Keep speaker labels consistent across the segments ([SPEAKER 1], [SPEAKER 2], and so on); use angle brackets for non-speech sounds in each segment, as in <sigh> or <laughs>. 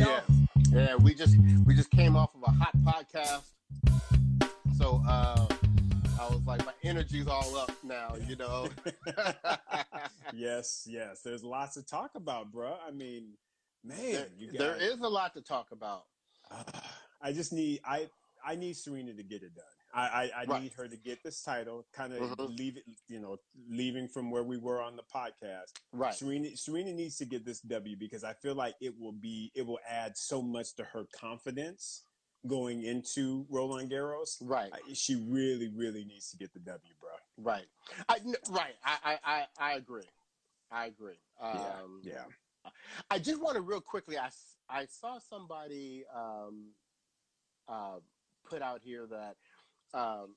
[SPEAKER 1] y'all?
[SPEAKER 2] Yeah, yeah. We just we just came off of a hot podcast, so uh, I was like, my energy's all up now. You know. <laughs>
[SPEAKER 1] yes, yes. There's lots to talk about, bro. I mean, man,
[SPEAKER 2] there, there is a lot to talk about.
[SPEAKER 1] Uh, <sighs> I just need I I need Serena to get it done. I I, I right. need her to get this title, kind of mm-hmm. leave it, you know, leaving from where we were on the podcast.
[SPEAKER 2] Right.
[SPEAKER 1] Serena Serena needs to get this W because I feel like it will be it will add so much to her confidence going into Roland Garros.
[SPEAKER 2] Right.
[SPEAKER 1] I, she really really needs to get the W, bro.
[SPEAKER 2] Right. I right. I I I agree. I agree. Um,
[SPEAKER 1] yeah.
[SPEAKER 2] yeah. I just want to real quickly. I I saw somebody um, uh, put out here that um,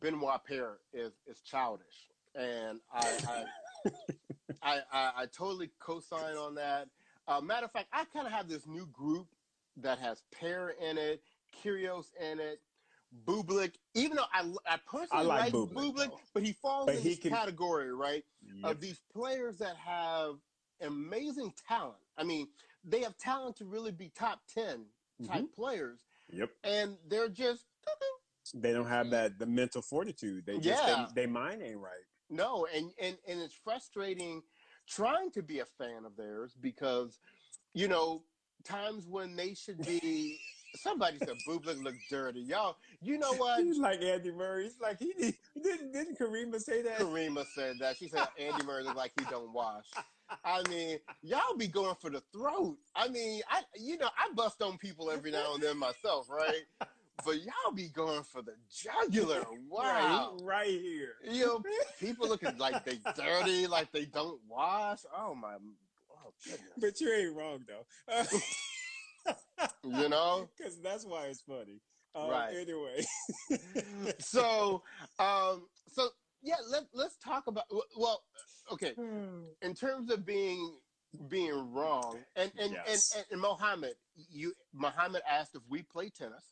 [SPEAKER 2] Benoit Paire is is childish, and I I, <laughs> I, I, I totally co-sign on that. Uh, matter of fact, I kind of have this new group that has Paire in it, Kyrgios in it, Bublik. Even though I I personally I like, like Bublik, Bublik but he falls but in he this can... category right of these players that have amazing talent. I mean, they have talent to really be top ten type mm-hmm. players.
[SPEAKER 1] Yep.
[SPEAKER 2] And they're just
[SPEAKER 1] they don't have that the mental fortitude. They just yeah. they, they mind ain't right.
[SPEAKER 2] No, and, and and it's frustrating trying to be a fan of theirs because, you know, times when they should be somebody said Bublik look dirty. Y'all, you know <laughs> what?
[SPEAKER 1] He's like Andy Murray. He's like he, didn't didn't Karima say that?
[SPEAKER 2] Karima said that. She said Andy Murray looks like he don't wash. I mean, y'all be going for the throat. I mean, I you know, I bust on people every now and then myself, right? But y'all be going for the jugular. <laughs> Wow.
[SPEAKER 1] Right, right here.
[SPEAKER 2] You know, <laughs> people looking like they dirty, like they don't wash. Oh my oh goodness.
[SPEAKER 1] But you ain't wrong though.
[SPEAKER 2] you know? <laughs>
[SPEAKER 1] Because that's why it's funny. Um,
[SPEAKER 2] right.
[SPEAKER 1] Anyway.
[SPEAKER 2] so um so yeah, let let's talk about well, okay. Hmm. In terms of being being wrong, and and, yes. and, and, and Mohammed, you Mohammed asked if we play tennis.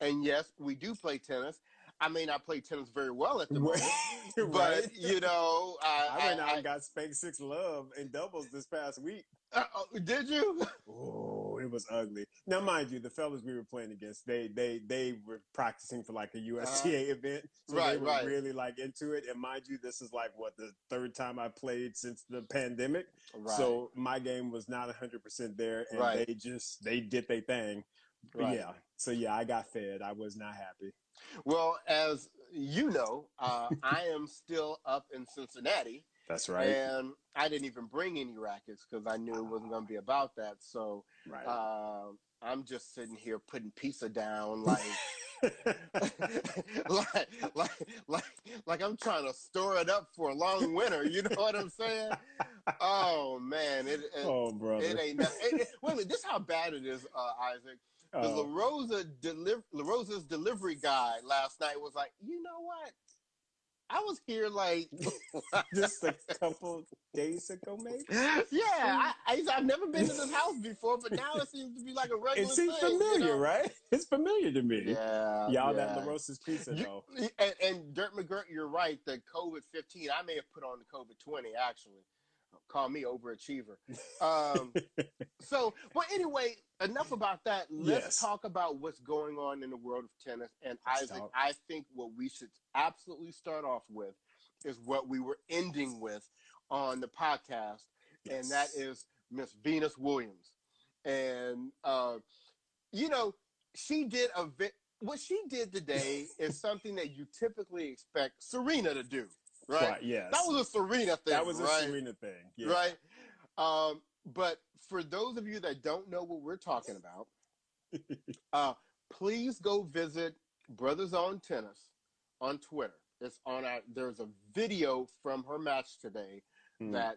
[SPEAKER 2] And yes, we do play tennis. I may not play tennis very well at the moment, <laughs> <laughs> right. but you know,
[SPEAKER 1] I, I went out and got spanked six love in doubles this past week.
[SPEAKER 2] Uh, oh, did you? <laughs>
[SPEAKER 1] Oh, it was ugly. Now, mind you, the fellas we were playing against, they they they were practicing for like a USTA uh, event, so right, they were right. really like into it. And mind you, this is like what the third time I played since the pandemic. Right. So my game was not hundred percent there, and they just they did their thing. Right. Yeah. So yeah, I got fed. I was not happy.
[SPEAKER 2] Well, as you know, uh, <laughs> I am still up in Cincinnati.
[SPEAKER 1] That's right.
[SPEAKER 2] And I didn't even bring any rackets because I knew it wasn't going to be about that. So right. uh, I'm just sitting here putting pizza down, like, <laughs> like, like, like, like I'm trying to store it up for a long winter. You know what I'm saying? Oh man, it, it
[SPEAKER 1] oh brother,
[SPEAKER 2] it ain't. It, it, wait a minute, this is how bad it is, uh, Isaac. The uh, La Rosa deliver La Rosa's delivery guy last night was like, you know what? I was here like <laughs> <laughs>
[SPEAKER 1] just a couple days ago, maybe.
[SPEAKER 2] Yeah, I, I have never been to this <laughs> house before, but now it seems to be like a regular.
[SPEAKER 1] It seems
[SPEAKER 2] thing,
[SPEAKER 1] familiar,
[SPEAKER 2] you know?
[SPEAKER 1] right? It's familiar to me.
[SPEAKER 2] Yeah,
[SPEAKER 1] y'all
[SPEAKER 2] yeah.
[SPEAKER 1] that La Rosa's pizza
[SPEAKER 2] you,
[SPEAKER 1] though.
[SPEAKER 2] And, and Dirt McGirt, you're right. The COVID fifteen, I may have put on the COVID twenty actually call me overachiever. Um, <laughs> so, but anyway, enough about that. Let's yes. talk about what's going on in the world of tennis. And Let's Isaac, talk. I think what we should absolutely start off with is what we were ending with on the podcast, yes. and that is Miss Venus Williams. And uh, you know, she did a vi- what she did today <laughs> is something that you typically expect Serena to do right? right?
[SPEAKER 1] Yes.
[SPEAKER 2] That was a Serena thing.
[SPEAKER 1] That was a
[SPEAKER 2] right?
[SPEAKER 1] Serena thing. Yeah.
[SPEAKER 2] Right. Um, but for those of you that don't know what we're talking about, <laughs> uh, please go visit Bruthas on Tennis on Twitter. It's on our. There's a video from her match today mm. that,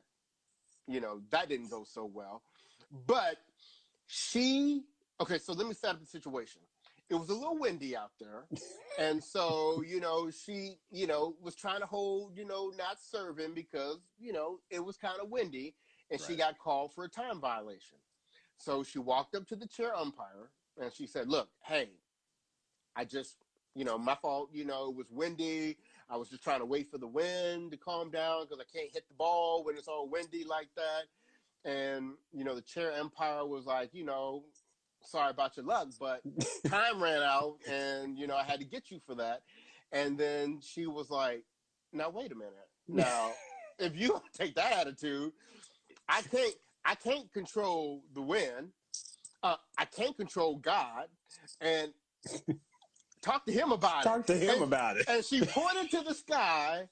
[SPEAKER 2] you know, that didn't go so well, but she. Okay, so let me set up the situation it was a little windy out there. and so, you know, she, you know, was trying to hold, you know, not serving because, you know, it was kind of windy and right. she got called for a time violation. So she walked up to the chair umpire and she said, Look, hey, I just, you know, my fault, you know, it was windy. I was just trying to wait for the wind to calm down because I can't hit the ball when it's all windy like that. and you know the chair umpire was like, you know, sorry about your luck, but time ran out, <laughs> and you know I had to get you for that. And then she was like, now wait a minute, now <laughs> if you <laughs> take that attitude, I can't I can't control the wind. Uh, I can't control God, and talk to him about
[SPEAKER 1] talk
[SPEAKER 2] it.
[SPEAKER 1] Talk to him
[SPEAKER 2] and,
[SPEAKER 1] about it.
[SPEAKER 2] And she pointed to the sky,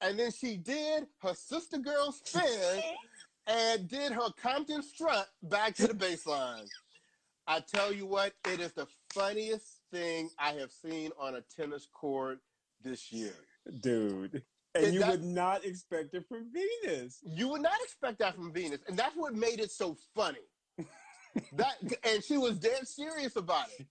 [SPEAKER 2] and then she did her sister girl spin and did her Compton strut back to the baseline. I tell you what, it is the funniest thing I have seen on a tennis court this year.
[SPEAKER 1] Dude. And you that, would not expect it from Venus.
[SPEAKER 2] You would not expect that from Venus. And that's what made it so funny. that and she was dead serious about it.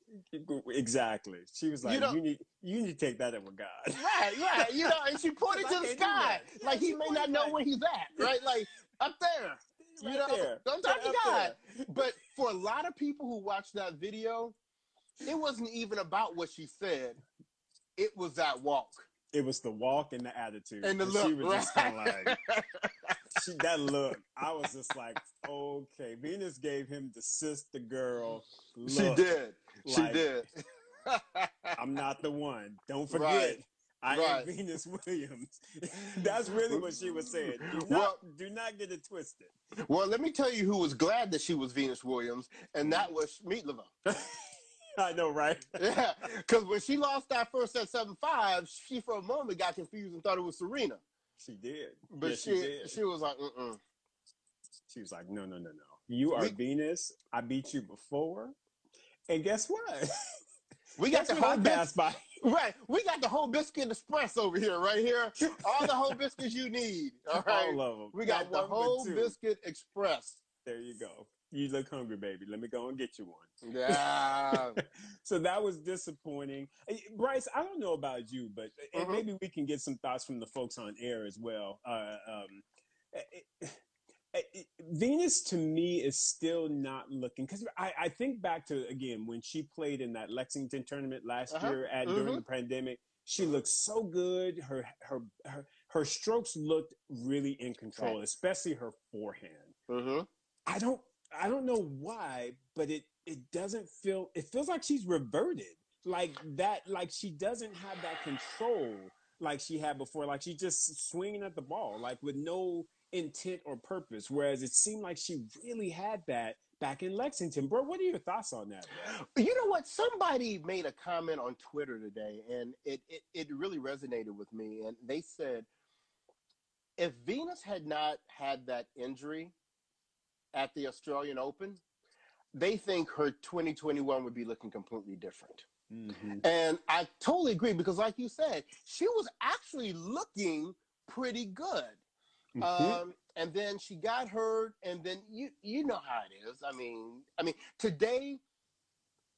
[SPEAKER 1] Exactly. She was like, you, know, you need you need to take that up with God.
[SPEAKER 2] Right, right. You know, and she pointed <laughs> to the sky. Yeah, like he may not know where he's at. Right? Like up there. Right you know, there. don't talk to God. There. But for a lot of people who watched that video, it wasn't even about what she said. It was that walk
[SPEAKER 1] it was the walk and the attitude.
[SPEAKER 2] And the look. She was right? just kind of like, <laughs>
[SPEAKER 1] she, that look. I was just like, okay. Venus gave him the sister girl look.
[SPEAKER 2] She did. Like, she did.
[SPEAKER 1] I'm not the one. Don't forget. Right. I right. am Venus <laughs> Williams. <laughs> That's really what she was saying. Do not, well, do not get it twisted.
[SPEAKER 2] Well, let me tell you who was glad that she was Venus Williams, and that was Smeatlova. <laughs>
[SPEAKER 1] I know, right?
[SPEAKER 2] yeah, because when she lost that first set seven five, she for a moment got confused and thought it was Serena.
[SPEAKER 1] She did,
[SPEAKER 2] but she she, did. she was like, mm
[SPEAKER 1] She was like, no, no, no, no. You are we, Venus. I beat you before, and guess what?
[SPEAKER 2] We got the whole bis- by. Right, we got the whole biscuit express over here, right here. All the whole biscuits you need. All <laughs> right,
[SPEAKER 1] all of them.
[SPEAKER 2] We got Not the whole biscuit express.
[SPEAKER 1] There you go you look hungry, baby. Let me go and get you one.
[SPEAKER 2] Yeah. <laughs>
[SPEAKER 1] so that was disappointing. Bryce, I don't know about you, but mm-hmm. maybe we can get some thoughts from the folks on air as well. Uh, um, it, Venus to me is still not looking because I, I, think back to again when she played in that Lexington tournament last uh-huh. year at mm-hmm. during the pandemic. She looked so good. Her her her her strokes looked really in control, right. especially her forehand.
[SPEAKER 2] Mm-hmm.
[SPEAKER 1] I don't I don't know why, but it it doesn't feel it feels like she's reverted. Like that like she doesn't have that control like she had before. Like she's just swinging at the ball like with no intent or purpose whereas it seemed like she really had that back in Lexington. Bro, what are your thoughts on that?
[SPEAKER 2] Bro? You know what? Somebody made a comment on Twitter today and it, it, it really resonated with me. And they said, if Venus had not had that injury, at the Australian Open, they think her 2021 would be looking completely different. Mm-hmm. And I totally agree because, like you said, she was actually looking pretty good. Mm-hmm. Um, and then she got hurt, and then you you know how it is. I mean, I mean today,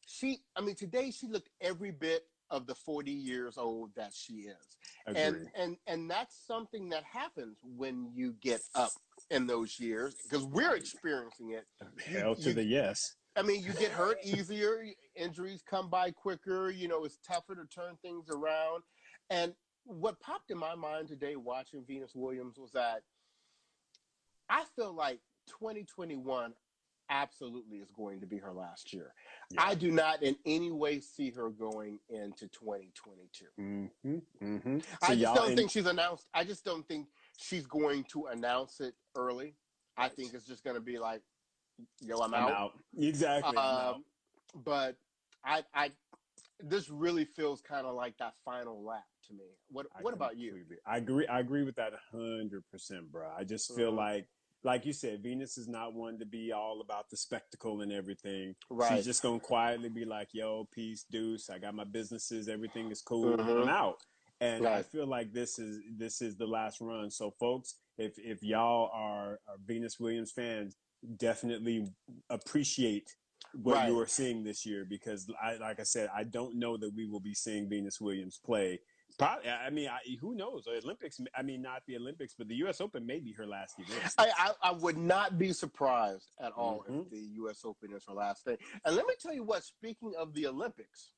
[SPEAKER 2] she I mean today she looked every bit of the 40 years old that she is. Agreed. And and and that's something that happens when you get up in those years because we're experiencing it.
[SPEAKER 1] Hell to you, the yes.
[SPEAKER 2] I mean, you get hurt easier, injuries come by quicker, you know, it's tougher to turn things around. And what popped in my mind today watching Venus Williams was that I feel like 2021 absolutely is going to be her last year. Yeah. I do not in any way see her going into 2022.
[SPEAKER 1] Mm-hmm, mm-hmm. So
[SPEAKER 2] I just don't in- think she's announced. I just don't think she's going to announce it early. Right. I think it's just going to be like, "Yo, I'm,
[SPEAKER 1] I'm
[SPEAKER 2] out.
[SPEAKER 1] out." Exactly.
[SPEAKER 2] Um, but I, I, this really feels kind of like that final lap to me. What, I what about you?
[SPEAKER 1] I agree. I agree with that hundred percent, bro. I just feel mm-hmm. like like you said, Venus is not one to be all about the spectacle and everything. Right. She's just gonna quietly be like, "Yo, peace, deuce. I got my businesses. Everything is cool. Mm-hmm. I'm out." And right. I feel like this is this is the last run. So, folks, if if y'all are, are Venus Williams fans, definitely appreciate what right. you are seeing this year because, I, like I said, I don't know that we will be seeing Venus Williams play Probably. I mean, I, who knows? The Olympics. I mean, not the Olympics, but the U.S. Open may be her last event.
[SPEAKER 2] I, I, I would not be surprised at all mm-hmm. if the U.S. Open is her last thing. And let me tell you what. Speaking of the Olympics,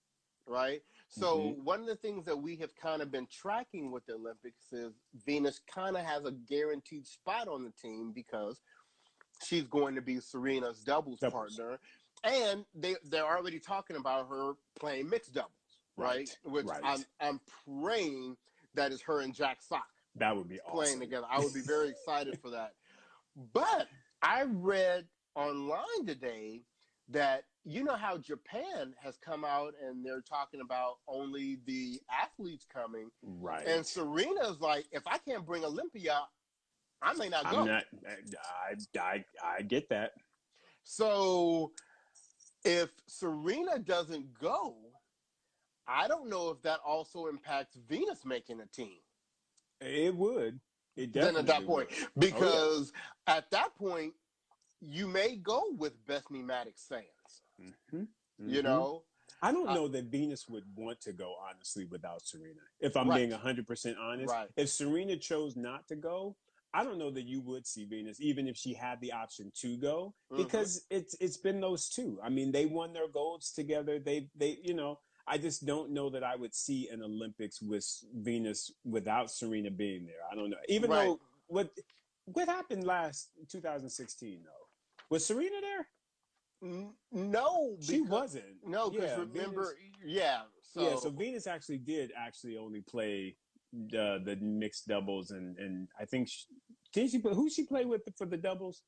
[SPEAKER 2] right? So mm-hmm. one of the things that we have kind of been tracking with the Olympics is Venus kind of has a guaranteed spot on the team because she's going to be Serena's doubles, doubles. partner, and they they're already talking about her playing mixed doubles, right? right. Which right. I'm I'm praying that is her and Jack Sock.
[SPEAKER 1] That would be
[SPEAKER 2] playing
[SPEAKER 1] awesome.
[SPEAKER 2] together. I would be very excited for that. But I read online today that you know how Japan has come out and they're talking about only the athletes coming.
[SPEAKER 1] Right.
[SPEAKER 2] And Serena's like, if I can't bring Olympia, I may not go.
[SPEAKER 1] Not, I, I, I get that.
[SPEAKER 2] So if Serena doesn't go, I don't know if that also impacts Venus making a team.
[SPEAKER 1] It would.
[SPEAKER 2] It definitely then at that point, would. because oh, yeah. at that point, you may go with Bethany Mattek Sands. Mm-hmm. Mm-hmm. You know,
[SPEAKER 1] I don't know uh, that Venus would want to go honestly without Serena. If I'm right. being 100 percent honest, right. if Serena chose not to go, I don't know that you would see Venus, even if she had the option to go, mm-hmm. because mm-hmm. it's it's been those two. I mean, they won their golds together. They they you know. I just don't know that I would see an Olympics with Venus without Serena being there. I don't know. Even right. though what what happened last 2016 though, was Serena there?
[SPEAKER 2] No,
[SPEAKER 1] she wasn't.
[SPEAKER 2] No, because yeah, remember, Venus, yeah,
[SPEAKER 1] so. yeah. So Venus actually did actually only play the the mixed doubles, and and I think she, did she play? Who she play with for the doubles?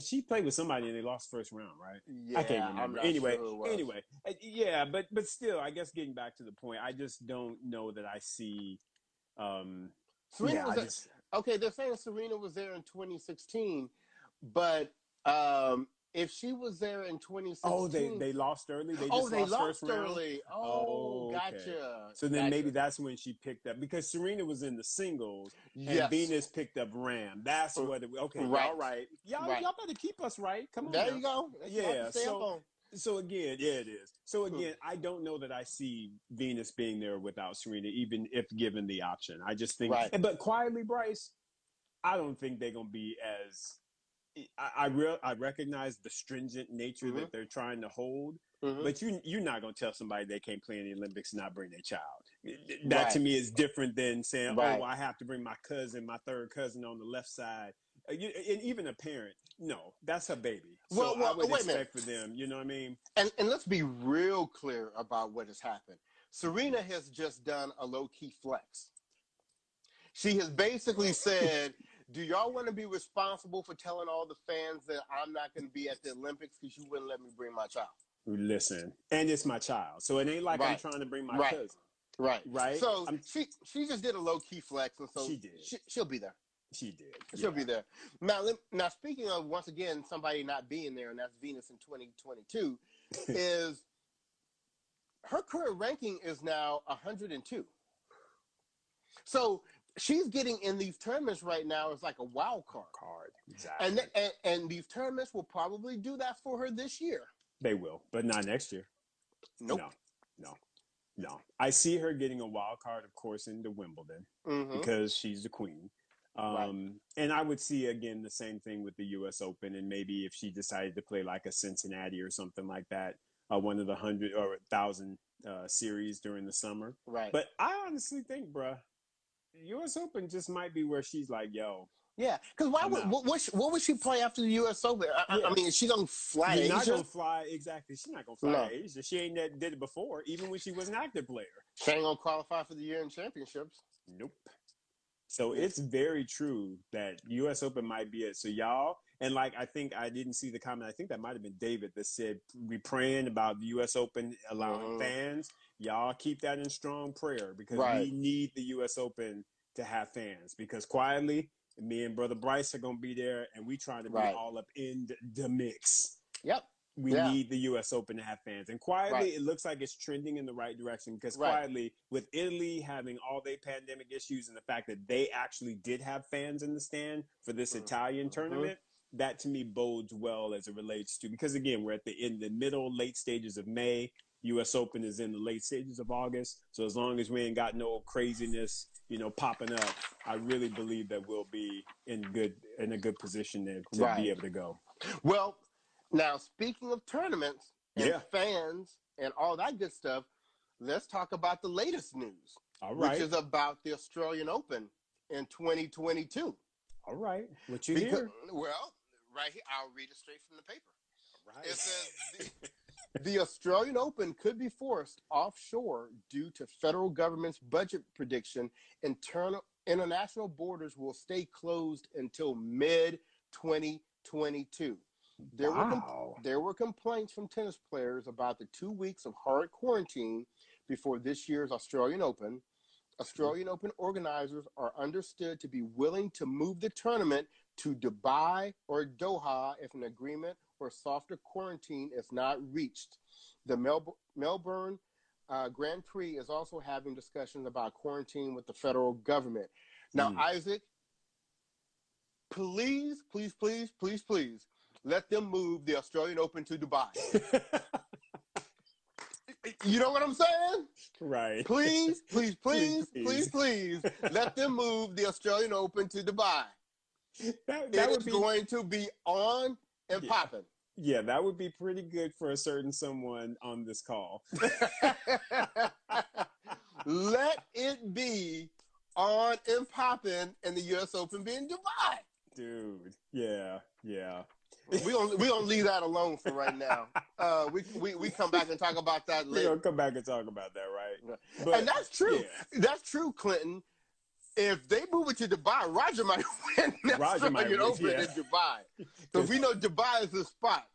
[SPEAKER 1] She played with somebody and they lost first round, right?
[SPEAKER 2] Yeah, I can't remember.
[SPEAKER 1] Anyway,
[SPEAKER 2] sure
[SPEAKER 1] anyway, uh, yeah, but but still, I guess getting back to the point, I just don't know that I see. Um,
[SPEAKER 2] Serena yeah, was just, okay. They're saying Serena was there in 2016, but um, if she was there in 2016.
[SPEAKER 1] Oh, they, they lost early? They
[SPEAKER 2] oh, they lost, lost early. Oh, oh okay. gotcha.
[SPEAKER 1] So then
[SPEAKER 2] gotcha.
[SPEAKER 1] maybe that's when she picked up because Serena was in the singles yes. and Venus picked up Ram. That's what it Okay, right. all right. Y'all, right. y'all better keep us right. Come on.
[SPEAKER 2] There now. you go.
[SPEAKER 1] That's yeah. So, so again, yeah, it is. So hmm. again, I don't know that I see Venus being there without Serena, even if given the option. I just think, right. but quietly, Bryce, I don't think they're gonna be as I I, real, I recognize the stringent nature mm-hmm. that they're trying to hold, mm-hmm. but you you're not gonna tell somebody they can't play in the Olympics and not bring their child. That right. to me is different than saying, right. "Oh, I have to bring my cousin, my third cousin on the left side." Uh, and even a parent, no, that's a baby. So well, well, I would expect for them. You know what I mean?
[SPEAKER 2] And and let's be real clear about what has happened. Serena has just done a low key flex. She has basically said do y'all want to be responsible for telling all the fans that I'm not going to be at the Olympics because you wouldn't let me bring my child?
[SPEAKER 1] Listen, and it's my child, so it ain't like right. I'm trying to bring my
[SPEAKER 2] right.
[SPEAKER 1] cousin.
[SPEAKER 2] Right,
[SPEAKER 1] right.
[SPEAKER 2] So I'm, she she just did a low key flex, and so
[SPEAKER 1] she did.
[SPEAKER 2] She, will be there.
[SPEAKER 1] She did.
[SPEAKER 2] She'll yeah. be there. Now, now speaking of once again somebody not being there, and that's Venus in 2022, <laughs> is her current ranking is now 102. So she's getting in these tournaments right now as like a wild card.
[SPEAKER 1] Card, exactly.
[SPEAKER 2] And, and and these tournaments will probably do that for her this year.
[SPEAKER 1] They will, but not next year.
[SPEAKER 2] Nope.
[SPEAKER 1] No, no, no. I see her getting a wild card, of course, into Wimbledon mm-hmm. because she's the queen. Um, right. And I would see again the same thing with the U.S. Open, and maybe if she decided to play like a Cincinnati or something like that, uh, one of the hundred or thousand uh, series during the summer.
[SPEAKER 2] Right.
[SPEAKER 1] But I honestly think, bruh, U.S. Open just might be where she's like, yo.
[SPEAKER 2] Yeah, because why would what, what, what, would she play after the U.S. Open? I, yeah. I mean, she gonna fly Asia?
[SPEAKER 1] Not gonna fly exactly. She's not gonna fly no. Asia. She ain't that did it before, even when she was an active player.
[SPEAKER 2] She ain't gonna qualify for the year in championships.
[SPEAKER 1] Nope. So it's very true that U.S. Open might be it. So y'all, and like I think I didn't see the comment. I think that might have been David that said we praying about the U.S. Open allowing mm-hmm. fans y'all keep that in strong prayer because right. we need the U.S. Open to have fans. Because quietly, me and brother Bryce are gonna be there, and we trying to be right. all up in the, mix.
[SPEAKER 2] Yep.
[SPEAKER 1] We yeah. need the U.S. Open to have fans, and quietly, right. it looks like it's trending in the right direction. Because quietly, with Italy having all their pandemic issues and the fact that they actually did have fans in the stand for this mm-hmm. Italian mm-hmm. tournament, that to me bodes well as it relates to because again, we're at the in the middle late stages of May. U.S. Open is in the late stages of August. So as long as we ain't got no craziness, you know, popping up, I really believe that we'll be in good in a good position to, to right. be able to go.
[SPEAKER 2] Well, now speaking of tournaments and yeah. fans and all that good stuff, let's talk about the latest news.
[SPEAKER 1] All right.
[SPEAKER 2] Which is about the Australian Open in 2022.
[SPEAKER 1] All right. What you because, hear?
[SPEAKER 2] Well, right here. I'll read it straight from the paper. Right. It says the, Australian Open could be forced offshore due to federal government's budget prediction. Internal international borders will stay closed until mid 2022. There wow. were com- there were complaints from tennis players about the two weeks of hard quarantine before this year's Australian Open. Hmm. Australian Open organizers are understood to be willing to move the tournament to Dubai or Doha if an agreement or softer quarantine is not reached. The Mel- Melbourne uh, Grand Prix is also having discussions about quarantine with the federal government. Now, mm. Isaac, please, please, please, please, please, let them move the Australian Open to Dubai. <laughs> you know what I'm saying?
[SPEAKER 1] Right.
[SPEAKER 2] Please, please, please, <laughs> please, please, please, let them move the Australian Open to Dubai. <laughs> That, that would be going to be on and yeah. popping.
[SPEAKER 1] Yeah, that would be pretty good for a certain someone on this call. <laughs>
[SPEAKER 2] Let it be on and popping in the U.S. Open being Dubai.
[SPEAKER 1] Dude, yeah, yeah.
[SPEAKER 2] we don't we don't leave that alone for right now. <laughs> Uh, we, we we come back and talk about that later.
[SPEAKER 1] We'll come back and talk about that, right?
[SPEAKER 2] But, and that's true. Yeah. That's true, Clinton. If they move it to Dubai, Roger might <laughs> win next Roger might win, open yeah. in Dubai. <laughs> Because we know Dubai is the spot.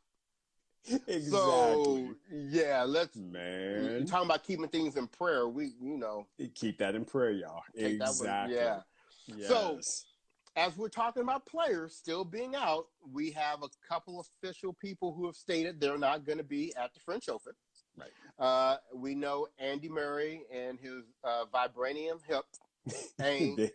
[SPEAKER 2] Exactly. So yeah, let's man. Talking about keeping things in prayer, we you know
[SPEAKER 1] keep that in prayer, y'all. Exactly.
[SPEAKER 2] yeah. Yes. So as we're talking about players still being out, we have a couple official people who have stated they're not going to be at the French Open.
[SPEAKER 1] Right.
[SPEAKER 2] Uh, we know Andy Murray and his uh, vibranium hip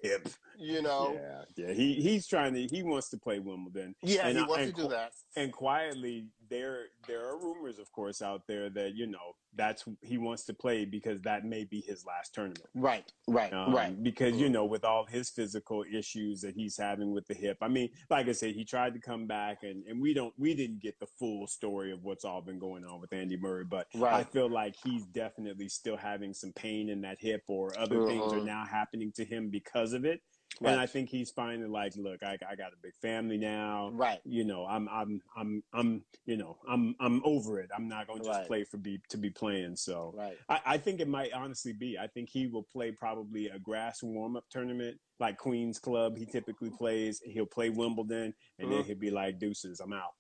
[SPEAKER 1] hip.
[SPEAKER 2] You know.
[SPEAKER 1] Yeah, yeah. He he's trying to. He wants to play Wimbledon.
[SPEAKER 2] Yeah, and, he wants and, to do that.
[SPEAKER 1] And quietly, there there are rumors, of course, out there that you know that's he wants to play because that may be his last tournament.
[SPEAKER 2] Right, right, um, right.
[SPEAKER 1] Because you know, with all his physical issues that he's having with the hip, I mean, like I said, he tried to come back, and and we don't we didn't get the full story of what's all been going on with Andy Murray, but right. I feel like he's definitely still having some pain in that hip, or other uh-huh. things are uh-huh. now happening to him because of it. Right. And I think he's finding like, look, I, I got a big family now.
[SPEAKER 2] Right.
[SPEAKER 1] You know, I'm, I'm, I'm, I'm, you know, I'm, I'm over it. I'm not going to just right. play for be to be playing. So
[SPEAKER 2] right.
[SPEAKER 1] I, I think it might honestly be. I think he will play probably a grass warm up tournament like Queens Club. He typically plays. He'll play Wimbledon, and mm-hmm. then he'll be like, deuces, I'm out.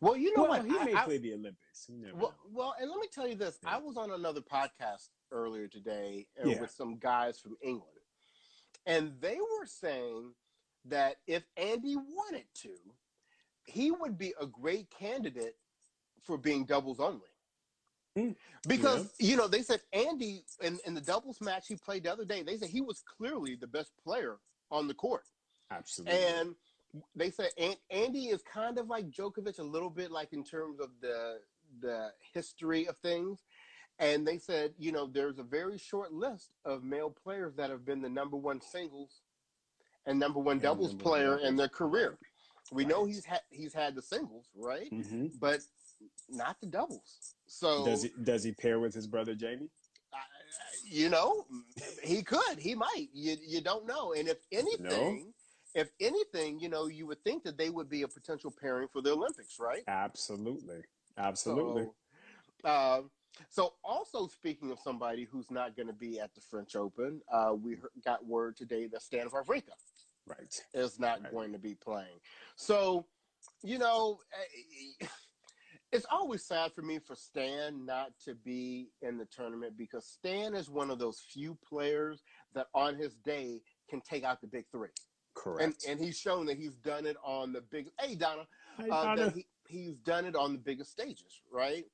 [SPEAKER 2] Well, you know well,
[SPEAKER 1] what? He may I, play the Olympics.
[SPEAKER 2] Well, well, and let me tell you this. Yeah. I was on another podcast earlier today uh, yeah. with some guys from England and they were saying that if Andy wanted to, he would be a great candidate for being doubles only. Mm, because, yeah. you know, they said Andy in, in the doubles match he played the other day, they said he was clearly the best player on the court.
[SPEAKER 1] Absolutely.
[SPEAKER 2] And they said Andy is kind of like Djokovic a little bit like in terms of the the history of things. And they said, you know, there's a very short list of male players that have been the number one singles and number one doubles number player one in their career. We right. know he's had he's had the singles, right? Mm-hmm. But not the doubles. So
[SPEAKER 1] does he does he pair with his brother Jamie? Uh,
[SPEAKER 2] you know, he could. He might. You you don't know. And if anything, no? if anything, you know, you would think that they would be a potential pairing for the Olympics, right?
[SPEAKER 1] Absolutely, absolutely.
[SPEAKER 2] So, uh, so, also speaking of somebody who's not going to be at the French Open, uh, we got word today that Stan Wawrinka
[SPEAKER 1] right.
[SPEAKER 2] is not right. going to be playing. So, you know, eh, it's always sad for me for Stan not to be in the tournament because Stan is one of those few players that on his day can take out the big three.
[SPEAKER 1] Correct.
[SPEAKER 2] And, and he's shown that he's done it on the big. Hey, Donna. Hey, uh, Donna. he, he's done it on the biggest stages, right?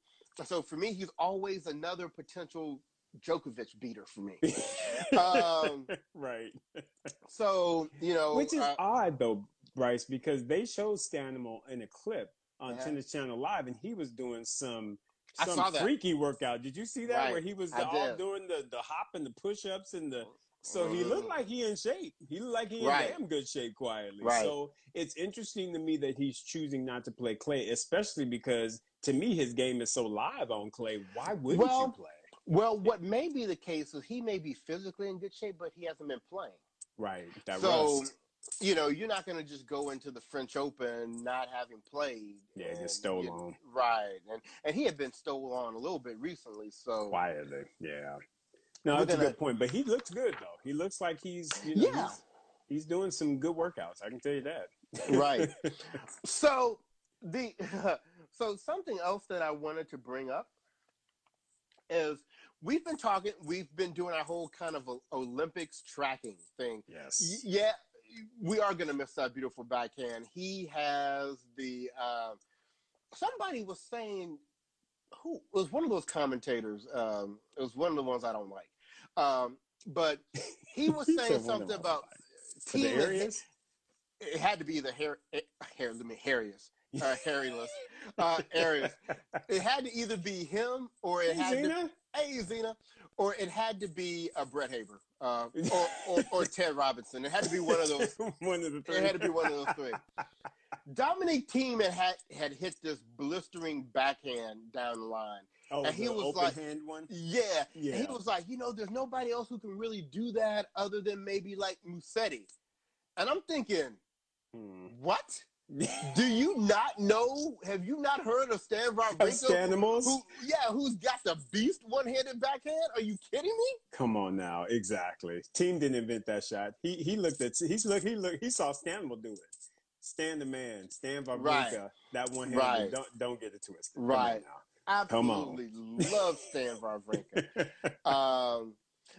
[SPEAKER 2] So for me, he's always another potential Djokovic beater for me. <laughs>
[SPEAKER 1] um, right.
[SPEAKER 2] So you know,
[SPEAKER 1] which is uh, odd though, Bryce, because they showed Stanimal in a clip on yeah. Tennis Channel Live, and he was doing some some freaky workout. Did you see that right. where he was all doing the the hop and the push ups and the so he looked mm-hmm. like he in shape. He looked like he right. in damn good shape quietly. Right. So it's interesting to me that he's choosing not to play clay, especially because to me his game is so live on clay. Why wouldn't well, you play?
[SPEAKER 2] Well, what may be the case is he may be physically in good shape, but he hasn't been playing.
[SPEAKER 1] Right.
[SPEAKER 2] That so you know, you're not going to just go into the French Open not having played.
[SPEAKER 1] Yeah, and, just stole
[SPEAKER 2] you
[SPEAKER 1] on.
[SPEAKER 2] Right, and and he had been stole on a little bit recently, so
[SPEAKER 1] quietly, yeah. No, that's gonna, a good point. But he looks good though. He looks like he's you know, yeah. He's, he's doing some good workouts. I can tell you that.
[SPEAKER 2] right. <laughs> So the <laughs> so something else that I wanted to bring up is we've been talking. We've been doing our whole kind of Olympics tracking thing.
[SPEAKER 1] Yes.
[SPEAKER 2] Yeah, we are going to miss that beautiful backhand. He has the. Uh, somebody was saying who it was one of those commentators. Um, it was one of the ones I don't like. Um, but <laughs> he was saying something about
[SPEAKER 1] the.
[SPEAKER 2] It, had to be the hair, hair. Let me hairiest, uh, hairyless uh, areas. It had to either be him or it
[SPEAKER 1] hey,
[SPEAKER 2] had
[SPEAKER 1] Zena?
[SPEAKER 2] to. Hey, Zena, or it had to be a Brett Haber uh, or, or, or, Ted Robinson. It had to be one of those. <laughs>
[SPEAKER 1] one of the three.
[SPEAKER 2] It had to be one of those three. Dominic Thiem had, had had hit this blistering backhand down the line.
[SPEAKER 1] Oh,
[SPEAKER 2] and
[SPEAKER 1] he was
[SPEAKER 2] like,
[SPEAKER 1] hand one.
[SPEAKER 2] Yeah,
[SPEAKER 1] yeah.
[SPEAKER 2] He was like, you know, there's nobody else who can really do that other than maybe like Musetti. And I'm thinking,
[SPEAKER 1] hmm.
[SPEAKER 2] what? Do <laughs> you not know? Have you not heard of Stan
[SPEAKER 1] Wawrinka?
[SPEAKER 2] Who, yeah, who's got the beast one-handed backhand? Are you kidding me?
[SPEAKER 1] Come on now, exactly. Thiem didn't invent that shot. He he looked at he's look he look he saw Stanimal do it. Stan the man, Stan Wawrinka, right. that one hand. Right. Don't don't get it twisted.
[SPEAKER 2] Right. Now. Absolutely love Stan Wawrinka. <laughs> um,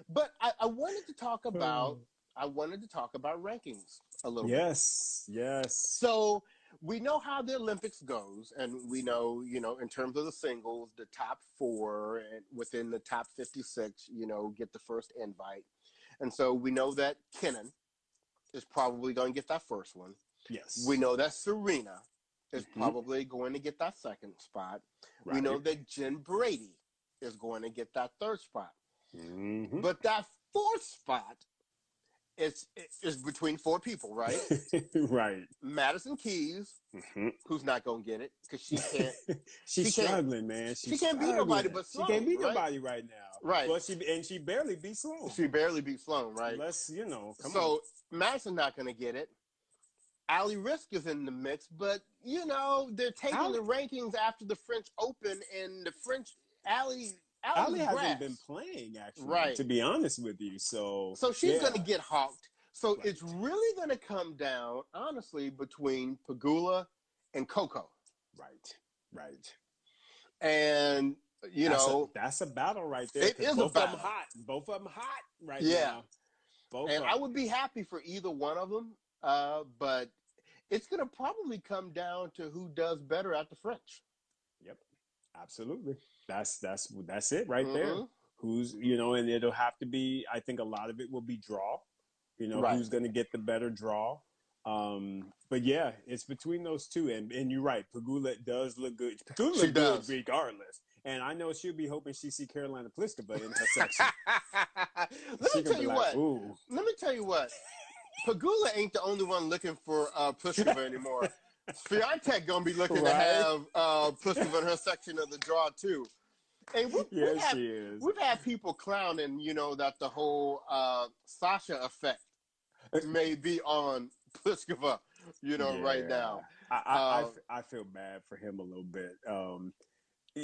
[SPEAKER 2] but I, I wanted to talk about I wanted to talk about rankings a little
[SPEAKER 1] yes, bit. Yes, yes.
[SPEAKER 2] So we know how the Olympics goes, and we know, you know, in terms of the singles, the top four and within the top 56, you know, get the first invite. And so we know that Kenin is probably going to get that first one.
[SPEAKER 1] Yes.
[SPEAKER 2] We know that Serena is mm-hmm. probably going to get that second spot. Right. We know that Jen Brady is going to get that third spot.
[SPEAKER 1] Mm-hmm.
[SPEAKER 2] But that fourth spot it's it's between four people, right? <laughs>
[SPEAKER 1] right.
[SPEAKER 2] Madison Keys,
[SPEAKER 1] mm-hmm.
[SPEAKER 2] who's not gonna get it because she can't.
[SPEAKER 1] she's she struggling, man. She's
[SPEAKER 2] she can't
[SPEAKER 1] struggling.
[SPEAKER 2] beat nobody but Sloane.
[SPEAKER 1] She can't beat
[SPEAKER 2] right?
[SPEAKER 1] nobody right now.
[SPEAKER 2] Right.
[SPEAKER 1] Well, she and she barely beat Sloane.
[SPEAKER 2] She barely beat Sloane, right?
[SPEAKER 1] Let's you know.
[SPEAKER 2] so
[SPEAKER 1] on.
[SPEAKER 2] Madison not gonna get it. Ali Riske is in the mix, but you know they're taking Ali- the rankings after the French Open, and the French Ali
[SPEAKER 1] Ali hasn't been playing actually,
[SPEAKER 2] right?
[SPEAKER 1] To be honest with you, so
[SPEAKER 2] so she's yeah. going to get hawked. So right. it's really going to come down, honestly, between Pegula and Coco.
[SPEAKER 1] Right, right.
[SPEAKER 2] And you
[SPEAKER 1] that's
[SPEAKER 2] know,
[SPEAKER 1] a, that's a battle right there.
[SPEAKER 2] It is
[SPEAKER 1] both
[SPEAKER 2] a battle.
[SPEAKER 1] of them hot. Both of them hot right
[SPEAKER 2] yeah.
[SPEAKER 1] now. Both
[SPEAKER 2] and I would be happy for either one of them, uh, but it's going to probably come down to who does better at the French.
[SPEAKER 1] Yep, absolutely. That's that's that's it right mm-hmm. there. Who's you know, and it'll have to be. I think a lot of it will be draw. You know, right. who's going to get the better draw. Um, but yeah, it's between those two, and and you're right. Pegula does look good. Pegula look good regardless. And I know she'll be hoping she see Karolina Pliskova in her <laughs> section.
[SPEAKER 2] Let me tell you what. Ooh. Let me tell you what. Pegula ain't the only one looking for uh, Pliskova <laughs> anymore. Swiatek gonna be looking right? to have uh, Pliskova in her section of the draw too. And we,
[SPEAKER 1] yes,
[SPEAKER 2] we've, had,
[SPEAKER 1] she is.
[SPEAKER 2] we've had people clowning, you know, that the whole uh, Sasha effect may be on Pliskova, you know, yeah. right now.
[SPEAKER 1] I, I, um, I, feel bad for him a little bit. Um,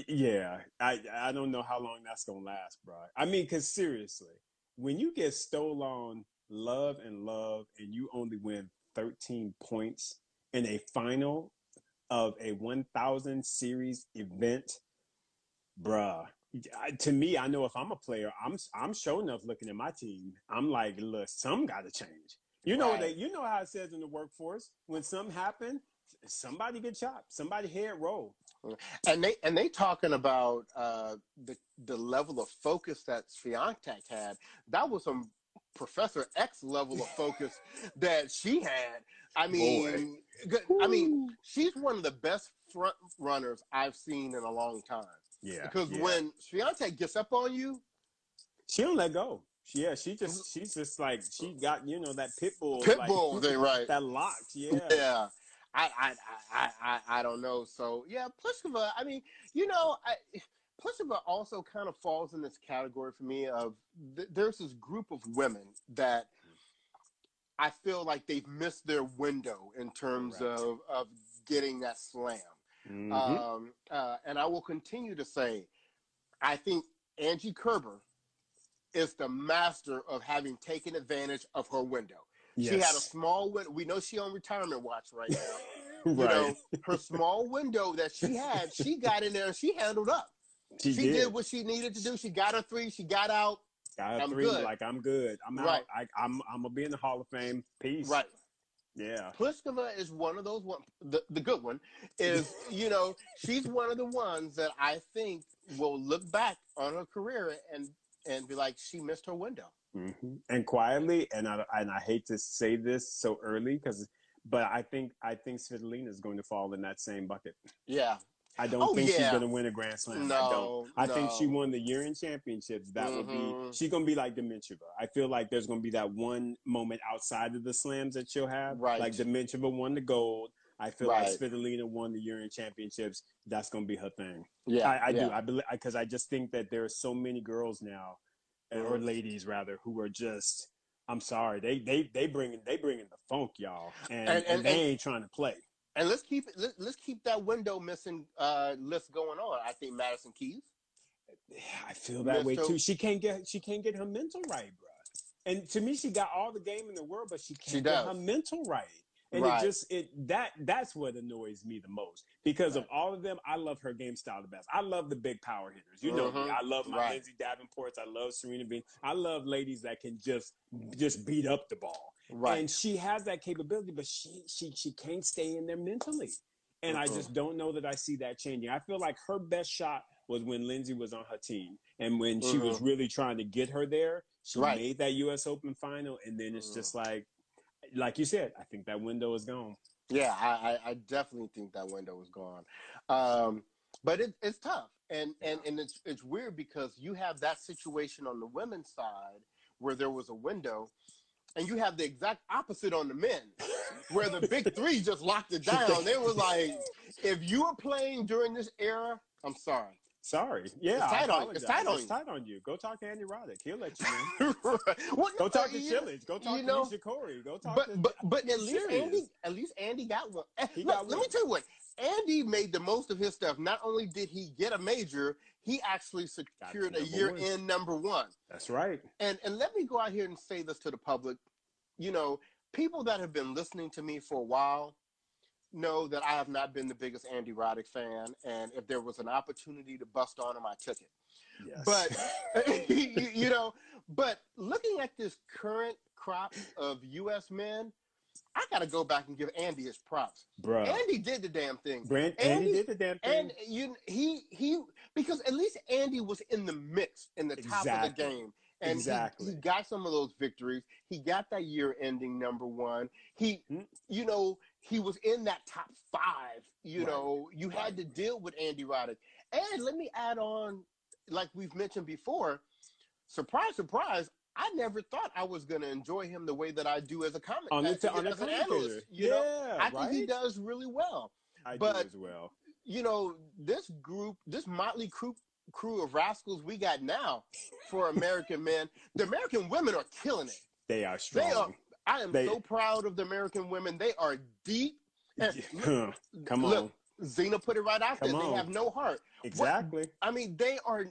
[SPEAKER 1] yeah, I I don't know how long that's gonna last, bro. I mean, because seriously, when you get stolen love and love, and you only win 13 points in a final of a 1,000 series event, bruh. To me, I know if I'm a player, I'm I'm showing up looking at my team. I'm like, look, some got to change. You know right. that you know how it says in the workforce when something happen, somebody get chopped, somebody head roll.
[SPEAKER 2] And they and they talking about uh, the the level of focus that Swiatek had. That was some Professor X level of focus <laughs> that she had. I mean, I mean, she's one of the best front runners I've seen in a long time.
[SPEAKER 1] Yeah.
[SPEAKER 2] Because
[SPEAKER 1] yeah.
[SPEAKER 2] when Swiatek gets up on you,
[SPEAKER 1] she don't let go. Yeah, she just mm-hmm. she's just like she got you know that pit bull
[SPEAKER 2] pit
[SPEAKER 1] like,
[SPEAKER 2] bull thing right <laughs>
[SPEAKER 1] that locked yeah <laughs>
[SPEAKER 2] yeah I I I I I don't know so yeah Pliskova I mean you know I Pliskova also kind of falls in this category for me of th- there's this group of women that I feel like they've missed their window in terms of, of getting that slam. Mm-hmm. Um, uh, and I will continue to say, I think Angie Kerber is the master of having taken advantage of her window. Yes. She had a small window. We know she on retirement watch right now. right. <laughs> You know, her small window that she had, she got in there and she handled up. <laughs> She, she did. did. what she needed to do. She got her three. She got out.
[SPEAKER 1] Got a three. Good. Like I'm good. I'm right. out. I, am I'm, I'm gonna be in the Hall of Fame. Peace.
[SPEAKER 2] Right.
[SPEAKER 1] Yeah.
[SPEAKER 2] Pliskova is one of those one. The, the good one is you know she's one of the ones that I think will look back on her career and and be like she missed her window.
[SPEAKER 1] Mm-hmm. And quietly, and I and I hate to say this so early because, but I think I think Svitolina is going to fall in that same bucket.
[SPEAKER 2] Yeah,
[SPEAKER 1] I don't oh, think yeah. she's going to win a Grand Slam. No, I don't. I no. think she won the year in championships. That mm-hmm. would be mm-hmm. she's going to be like Dementieva. I feel like there's going to be that one moment outside of the slams that she'll have. Right. Like Dementieva won the gold. I feel right. like Svitolina won the year in championships. That's going to be her thing. Yeah, I, I yeah. do. I believe because I just think that there are so many girls now, mm-hmm. or ladies rather, who are just. I'm sorry, they they they bring they bring in the funk, y'all, and, and, and, and they ain't trying to play.
[SPEAKER 2] And let's keep let, us keep that window missing uh, list going on. I think Madison Keys.
[SPEAKER 1] Yeah, I feel that way too. She can't get she can't get her mental right, bro. And to me, she got all the game in the world, but she can't she get her mental right. And right. it just it that that's what annoys me the most because right. of all of them. I love her game style the best. I love the big power hitters. You know mm-hmm. me. I love my right. Lindsay Davenports. I love Serena Bean. I love ladies that can just just beat up the ball. Right. And she has that capability, but she she she can't stay in there mentally. And mm-hmm. I just don't know that I see that changing. I feel like her best shot was when Lindsay was on her team. And when mm-hmm. she was mm-hmm. really trying to get her there, she right. made that US Open final. And then it's mm-hmm. just like like you said, I think that window is gone.
[SPEAKER 2] Yeah, I, I definitely think that window is gone. Um, but it, it's tough. And, and, and it's, it's weird because you have that situation on the women's side where there was a window and you have the exact opposite on the men, <laughs> where the big three just locked it down. They were like, if you were playing during this era, I'm sorry.
[SPEAKER 1] Sorry. Yeah.
[SPEAKER 2] It's tight, on, it's tight on
[SPEAKER 1] you. It's tight on you. Go talk to Andy Roddick. He'll let you <laughs> know. well, Go talk to Cilic. Go talk you know, to Nishikori. Go talk
[SPEAKER 2] but,
[SPEAKER 1] to
[SPEAKER 2] But but at least Andy at least Andy got one. He Look, got one. Let me tell you what. Andy made the most of his stuff. Not only did he get a major, he actually secured a year one. in number one.
[SPEAKER 1] That's right.
[SPEAKER 2] And and let me go out here and say this to the public. You know, people that have been listening to me for a while know that I have not been the biggest Andy Roddick fan, and if there was an opportunity to bust on him, I took it. Yes. But <laughs> <laughs> you, you know, but looking at this current crop of U.S. men, I got to go back and give Andy his props.
[SPEAKER 1] Bro,
[SPEAKER 2] Andy did the damn thing.
[SPEAKER 1] Brand, Andy, Andy, did the damn thing.
[SPEAKER 2] And you, he, he, because at least Andy was in the mix in the top exactly. of the game. And exactly. he, he got some of those victories. He got that year-ending number one. He, mm-hmm. you know, he was in that top five. You right. know, you right. had to deal with Andy Roddick. And let me add on, like we've mentioned before, surprise, surprise, I never thought I was going to enjoy him the way that I do as a comic
[SPEAKER 1] on the, on
[SPEAKER 2] as an analyst. You yeah, know, I right? think he does really well.
[SPEAKER 1] I
[SPEAKER 2] but,
[SPEAKER 1] do as well.
[SPEAKER 2] You know, this group, this motley crew, crew of rascals we got now for American men, the American women are killing it.
[SPEAKER 1] They are strong. They are,
[SPEAKER 2] I am they, so proud of the American women. They are deep. And
[SPEAKER 1] look, <laughs> Come on. Look,
[SPEAKER 2] Zena put it right out Come there. On. They have no heart.
[SPEAKER 1] Exactly. What,
[SPEAKER 2] I mean, they are.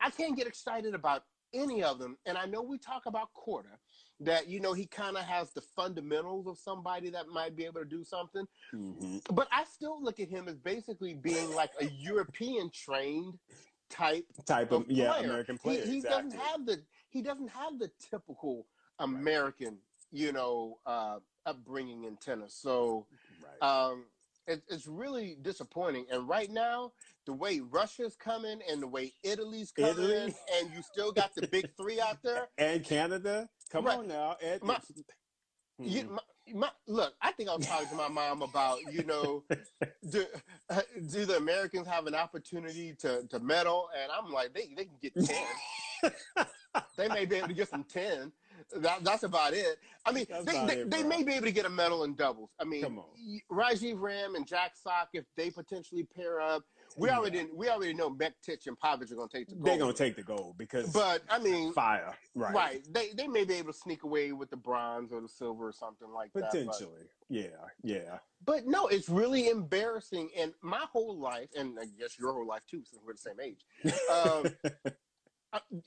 [SPEAKER 2] I can't get excited about any of them. And I know we talk about Korda, that you know he kind of has the fundamentals of somebody that might be able to do something. Mm-hmm. But I still look at him as basically being like a European trained type
[SPEAKER 1] type of, of yeah American player.
[SPEAKER 2] He, he
[SPEAKER 1] exactly.
[SPEAKER 2] doesn't have the he doesn't have the typical American, you know, uh, upbringing in tennis. So right. um, it, it's really disappointing. And right now, the way Russia's coming and the way Italy's coming, Italy? and you still got the big three out <laughs> there,
[SPEAKER 1] and Canada. Come right. on now, and
[SPEAKER 2] my, you, hmm. my, my, look, I think I was talking to my mom about, you know, <laughs> do, uh, do the Americans have an opportunity to, to medal? And I'm like, they, they can get 10. <laughs> they may be able to get some 10. That, that's about it. I mean, that's they, they, it, they, may be able to get a medal in doubles. I mean, Rajeev Ram and Jack Sock, if they potentially pair up, we yeah. already we already know Mektic and Pavic are going to take the gold.
[SPEAKER 1] They're going to take the gold because,
[SPEAKER 2] but I mean,
[SPEAKER 1] fire, right?
[SPEAKER 2] Right. They they may be able to sneak away with the bronze or the silver or something like
[SPEAKER 1] potentially.
[SPEAKER 2] that.
[SPEAKER 1] Potentially, yeah, yeah.
[SPEAKER 2] But no, it's really embarrassing. And my whole life, and I guess your whole life too, since we're the same age. Um, <laughs>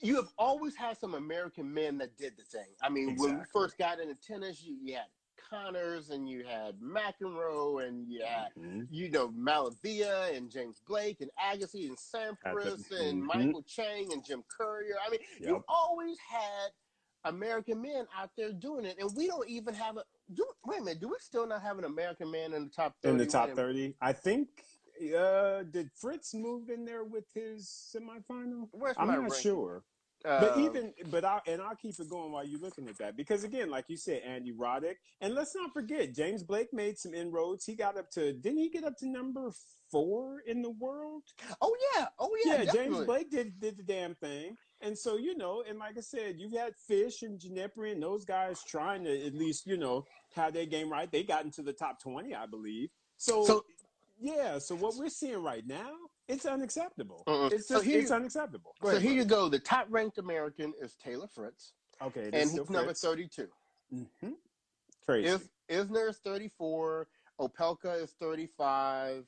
[SPEAKER 2] you have always had some American men that did the thing. I mean, exactly. when we first got into tennis, you, you, had Connors and you had McEnroe and you had, mm-hmm. you know, MaliVai and James Blake and Agassi and Sampras and mm-hmm. Michael Chang and Jim Courier. I mean, yep. you always had American men out there doing it, and we don't even have a. Do, wait a minute, do we still not have an American man in the top 30?
[SPEAKER 1] In the top 30? I think uh, did Fritz move in there with his semifinal? Where's I'm not sure. Uh, but even but I and I'll keep it going while you're looking at that because again, like you said, Andy Roddick, and let's not forget James Blake made some inroads. He got up to didn't he get up to number four in the world?
[SPEAKER 2] Oh yeah, oh yeah,
[SPEAKER 1] yeah. Definitely. James Blake did did the damn thing, and so you know, and like I said, you've had Fish and Ginepri and those guys trying to at least you know have their game right. They got into the top twenty, I believe. So, so yeah. So what we're seeing right now, it's unacceptable. Uh-uh. It's just, so here, it's unacceptable.
[SPEAKER 2] Go so ahead, here you go. The top ranked American is Taylor Fritz.
[SPEAKER 1] Okay,
[SPEAKER 2] and he's number thirty-two.
[SPEAKER 1] Mm-hmm. Crazy.
[SPEAKER 2] Is, Isner is thirty-four. Opelka is thirty-five.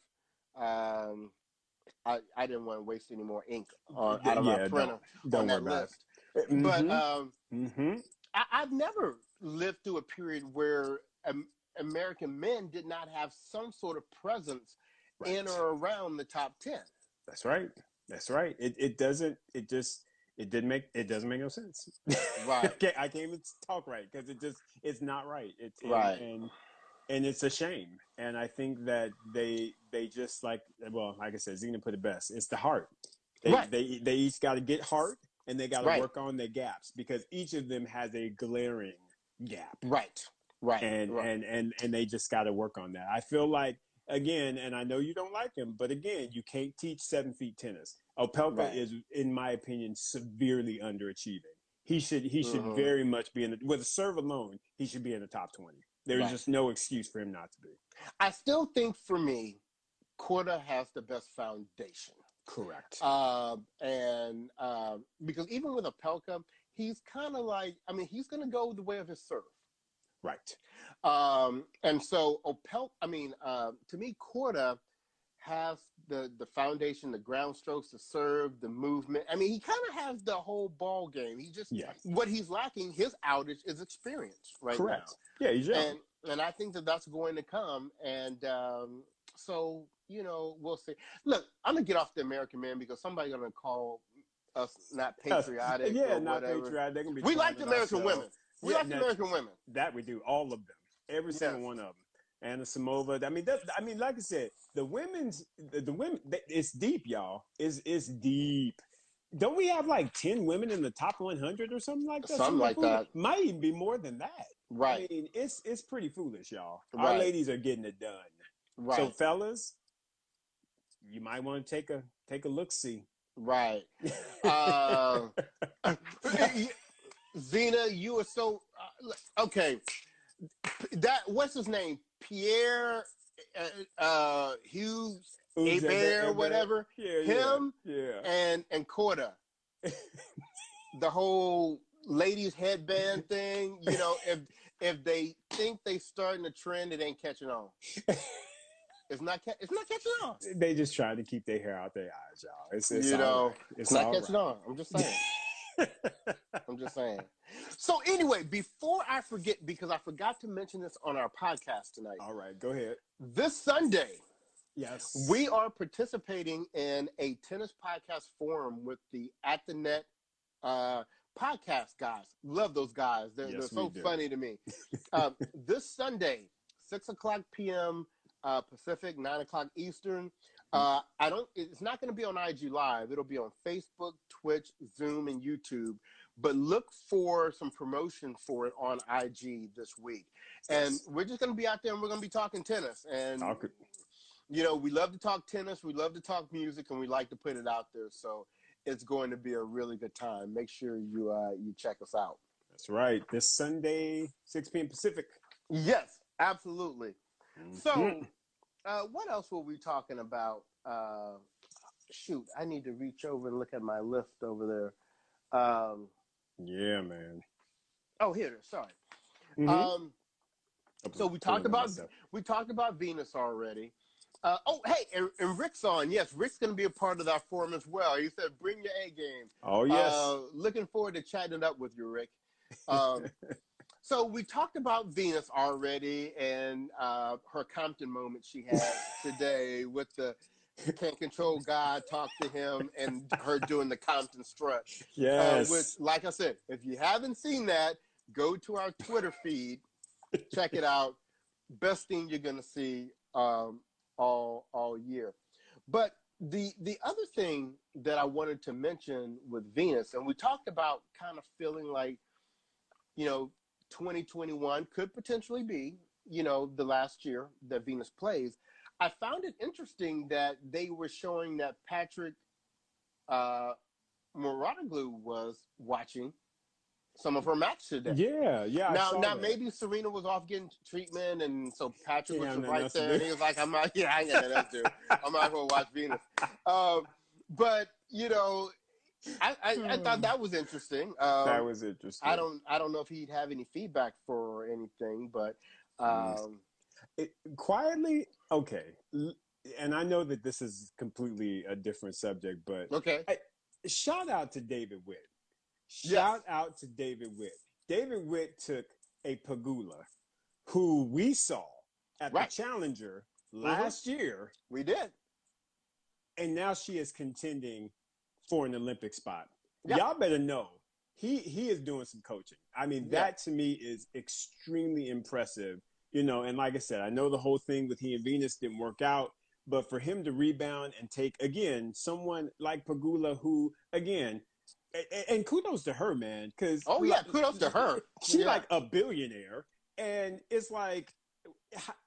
[SPEAKER 2] Um, I, I didn't want to waste any more ink on, out of yeah, my printer don't, don't on that list. Mm-hmm. But um, mm-hmm. I, have never lived through a period where um, American men did not have some sort of presence right. in or around the top 10.
[SPEAKER 1] That's right. That's right. It, it doesn't, it just, it didn't make, it doesn't make no sense. <laughs> Right. I, can't, I can't even talk right because it just, it's not right. It's
[SPEAKER 2] right.
[SPEAKER 1] And, and, and it's a shame. And I think that they, they just like, well, like I said, Zena put it best. It's the heart. They, right. they, they each got to get heart and they got to right. work on their gaps because each of them has a glaring gap.
[SPEAKER 2] Right. Right.
[SPEAKER 1] And
[SPEAKER 2] right.
[SPEAKER 1] and and and they just got to work on that. I feel like again, and I know you don't like him, but again, you can't teach seven feet tennis. Opelka right. is, in my opinion, severely underachieving. He should he should mm-hmm. very much be in the with a serve alone. He should be in the top twenty. There's right. just no excuse for him not to be.
[SPEAKER 2] I still think for me, Korda has the best foundation.
[SPEAKER 1] Correct.
[SPEAKER 2] Uh, and uh, because even with Opelka, he's kind of like I mean he's going to go the way of his serve.
[SPEAKER 1] Right.
[SPEAKER 2] Um, and so Opel, I mean, uh, to me, Korda has the the foundation, the ground strokes, the serve, the movement. I mean, he kind of has the whole ball game. He just yeah. what he's lacking, his outage is experience right
[SPEAKER 1] Correct.
[SPEAKER 2] now.
[SPEAKER 1] Yeah, he's young.
[SPEAKER 2] And and I think that that's going to come. And um, so you know, we'll see. Look, I'm gonna get off the American man because somebody's gonna call us not <laughs> patriotic.
[SPEAKER 1] yeah, not whatever. patriotic. They're gonna be.
[SPEAKER 2] We like the American women. We yeah, like American women.
[SPEAKER 1] That we do, all of them, every single yes. one of them. Anisimova. I mean, that, I mean, like I said, the women's, the, the women, it's deep, y'all. It's it's deep. Don't we have like ten women in the top one hundred or something like that?
[SPEAKER 2] Something, like that.
[SPEAKER 1] Might even be more than that.
[SPEAKER 2] Right.
[SPEAKER 1] I mean, it's it's pretty foolish, y'all. Right. Our ladies are getting it done. Right. So, fellas, you might want to take a take a look. See.
[SPEAKER 2] Right. uh, <laughs> <laughs> Zena, you are so uh, okay. That what's his name? Pierre uh, uh Hughes, Bear, whatever.
[SPEAKER 1] Yeah,
[SPEAKER 2] Him,
[SPEAKER 1] yeah,
[SPEAKER 2] and and Korda. <laughs> the whole ladies headband thing. You know, if if they think they starting a trend, it ain't catching on. <laughs> It's not. Ca- it's not catching on.
[SPEAKER 1] They just trying to keep their hair out their eyes, y'all. It's, it's
[SPEAKER 2] you know, right. it's not catching right. on. I'm just saying. <laughs> I'm just saying. So anyway, before I forget, because I forgot to mention this on our podcast tonight.
[SPEAKER 1] All right, go ahead.
[SPEAKER 2] This Sunday,
[SPEAKER 1] yes,
[SPEAKER 2] we are participating in a tennis podcast forum with the At the Net uh, podcast guys. Love those guys. They're, yes, they're so funny to me. uh, <laughs> this Sunday, six o'clock p.m. Uh, Pacific, nine o'clock Eastern. Uh, I don't. It's not going to be on IG Live. It'll be on Facebook, Twitch, Zoom, and YouTube. But look for some promotion for it on IG this week. And we're just going to be out there and we're going to be talking tennis. And you know, we love to talk tennis. We love to talk music, and we like to put it out there. So it's going to be a really good time. Make sure you uh, you check us out.
[SPEAKER 1] That's right. This Sunday, 6 p.m. Pacific.
[SPEAKER 2] Yes, absolutely. Mm-hmm. So, uh, what else were we talking about? Uh, shoot, I need to reach over and look at my list over there. Um,
[SPEAKER 1] yeah, man.
[SPEAKER 2] Oh, here it is. Sorry. Mm-hmm. Um, so we talked about myself. we talked about Venus already. Uh, oh, hey, and, and, Rick's on. Yes, Rick's going to be a part of that forum as well. He said, "Bring your A game."
[SPEAKER 1] Oh yes.
[SPEAKER 2] Uh, looking forward to chatting up with you, Rick. Um, <laughs> so we talked about Venus already and uh, her Compton moment she had today with the can't control God, talk to him, and her doing the Compton strut. <laughs>
[SPEAKER 1] Yes.
[SPEAKER 2] Uh, which, like I said, if you haven't seen that, go to our Twitter feed, check it out. Best thing you're gonna see. Um, all all year. But the the other thing that I wanted to mention with Venus, and we talked about kind of feeling like, you know, 2021 could potentially be, you know, the last year that Venus plays. I found it interesting that they were showing that Patrick uh, Mouratoglou was watching some of her match today.
[SPEAKER 1] Yeah, yeah.
[SPEAKER 2] Now, now that. maybe Serena was off getting treatment, and so Patrick yeah, was right there, and he was like, "I'm not, <laughs> yeah, I ain't got that to I'm watch Venus." <laughs> Um, but you know, I, I, I, thought that was interesting. Um,
[SPEAKER 1] that was interesting.
[SPEAKER 2] I don't, I don't know if he'd have any feedback for anything, but um,
[SPEAKER 1] it, quietly, okay. And I know that this is completely a different subject, but
[SPEAKER 2] okay.
[SPEAKER 1] shout out to David Witt Shout yes. out to David Witt. David Witt took a Pegula, who we saw at right. the Challenger mm-hmm. last mm-hmm. year.
[SPEAKER 2] We did.
[SPEAKER 1] And now she is contending for an Olympic spot. Y'all better know he he is doing some coaching. I mean, that to me is extremely impressive. You know, and like I said, I know the whole thing with he and Venus didn't work out, but for him to rebound and take again someone like Pegula, who again and kudos to her, man. Because
[SPEAKER 2] oh yeah, kudos to her.
[SPEAKER 1] She's
[SPEAKER 2] yeah.
[SPEAKER 1] like a billionaire, and it's like,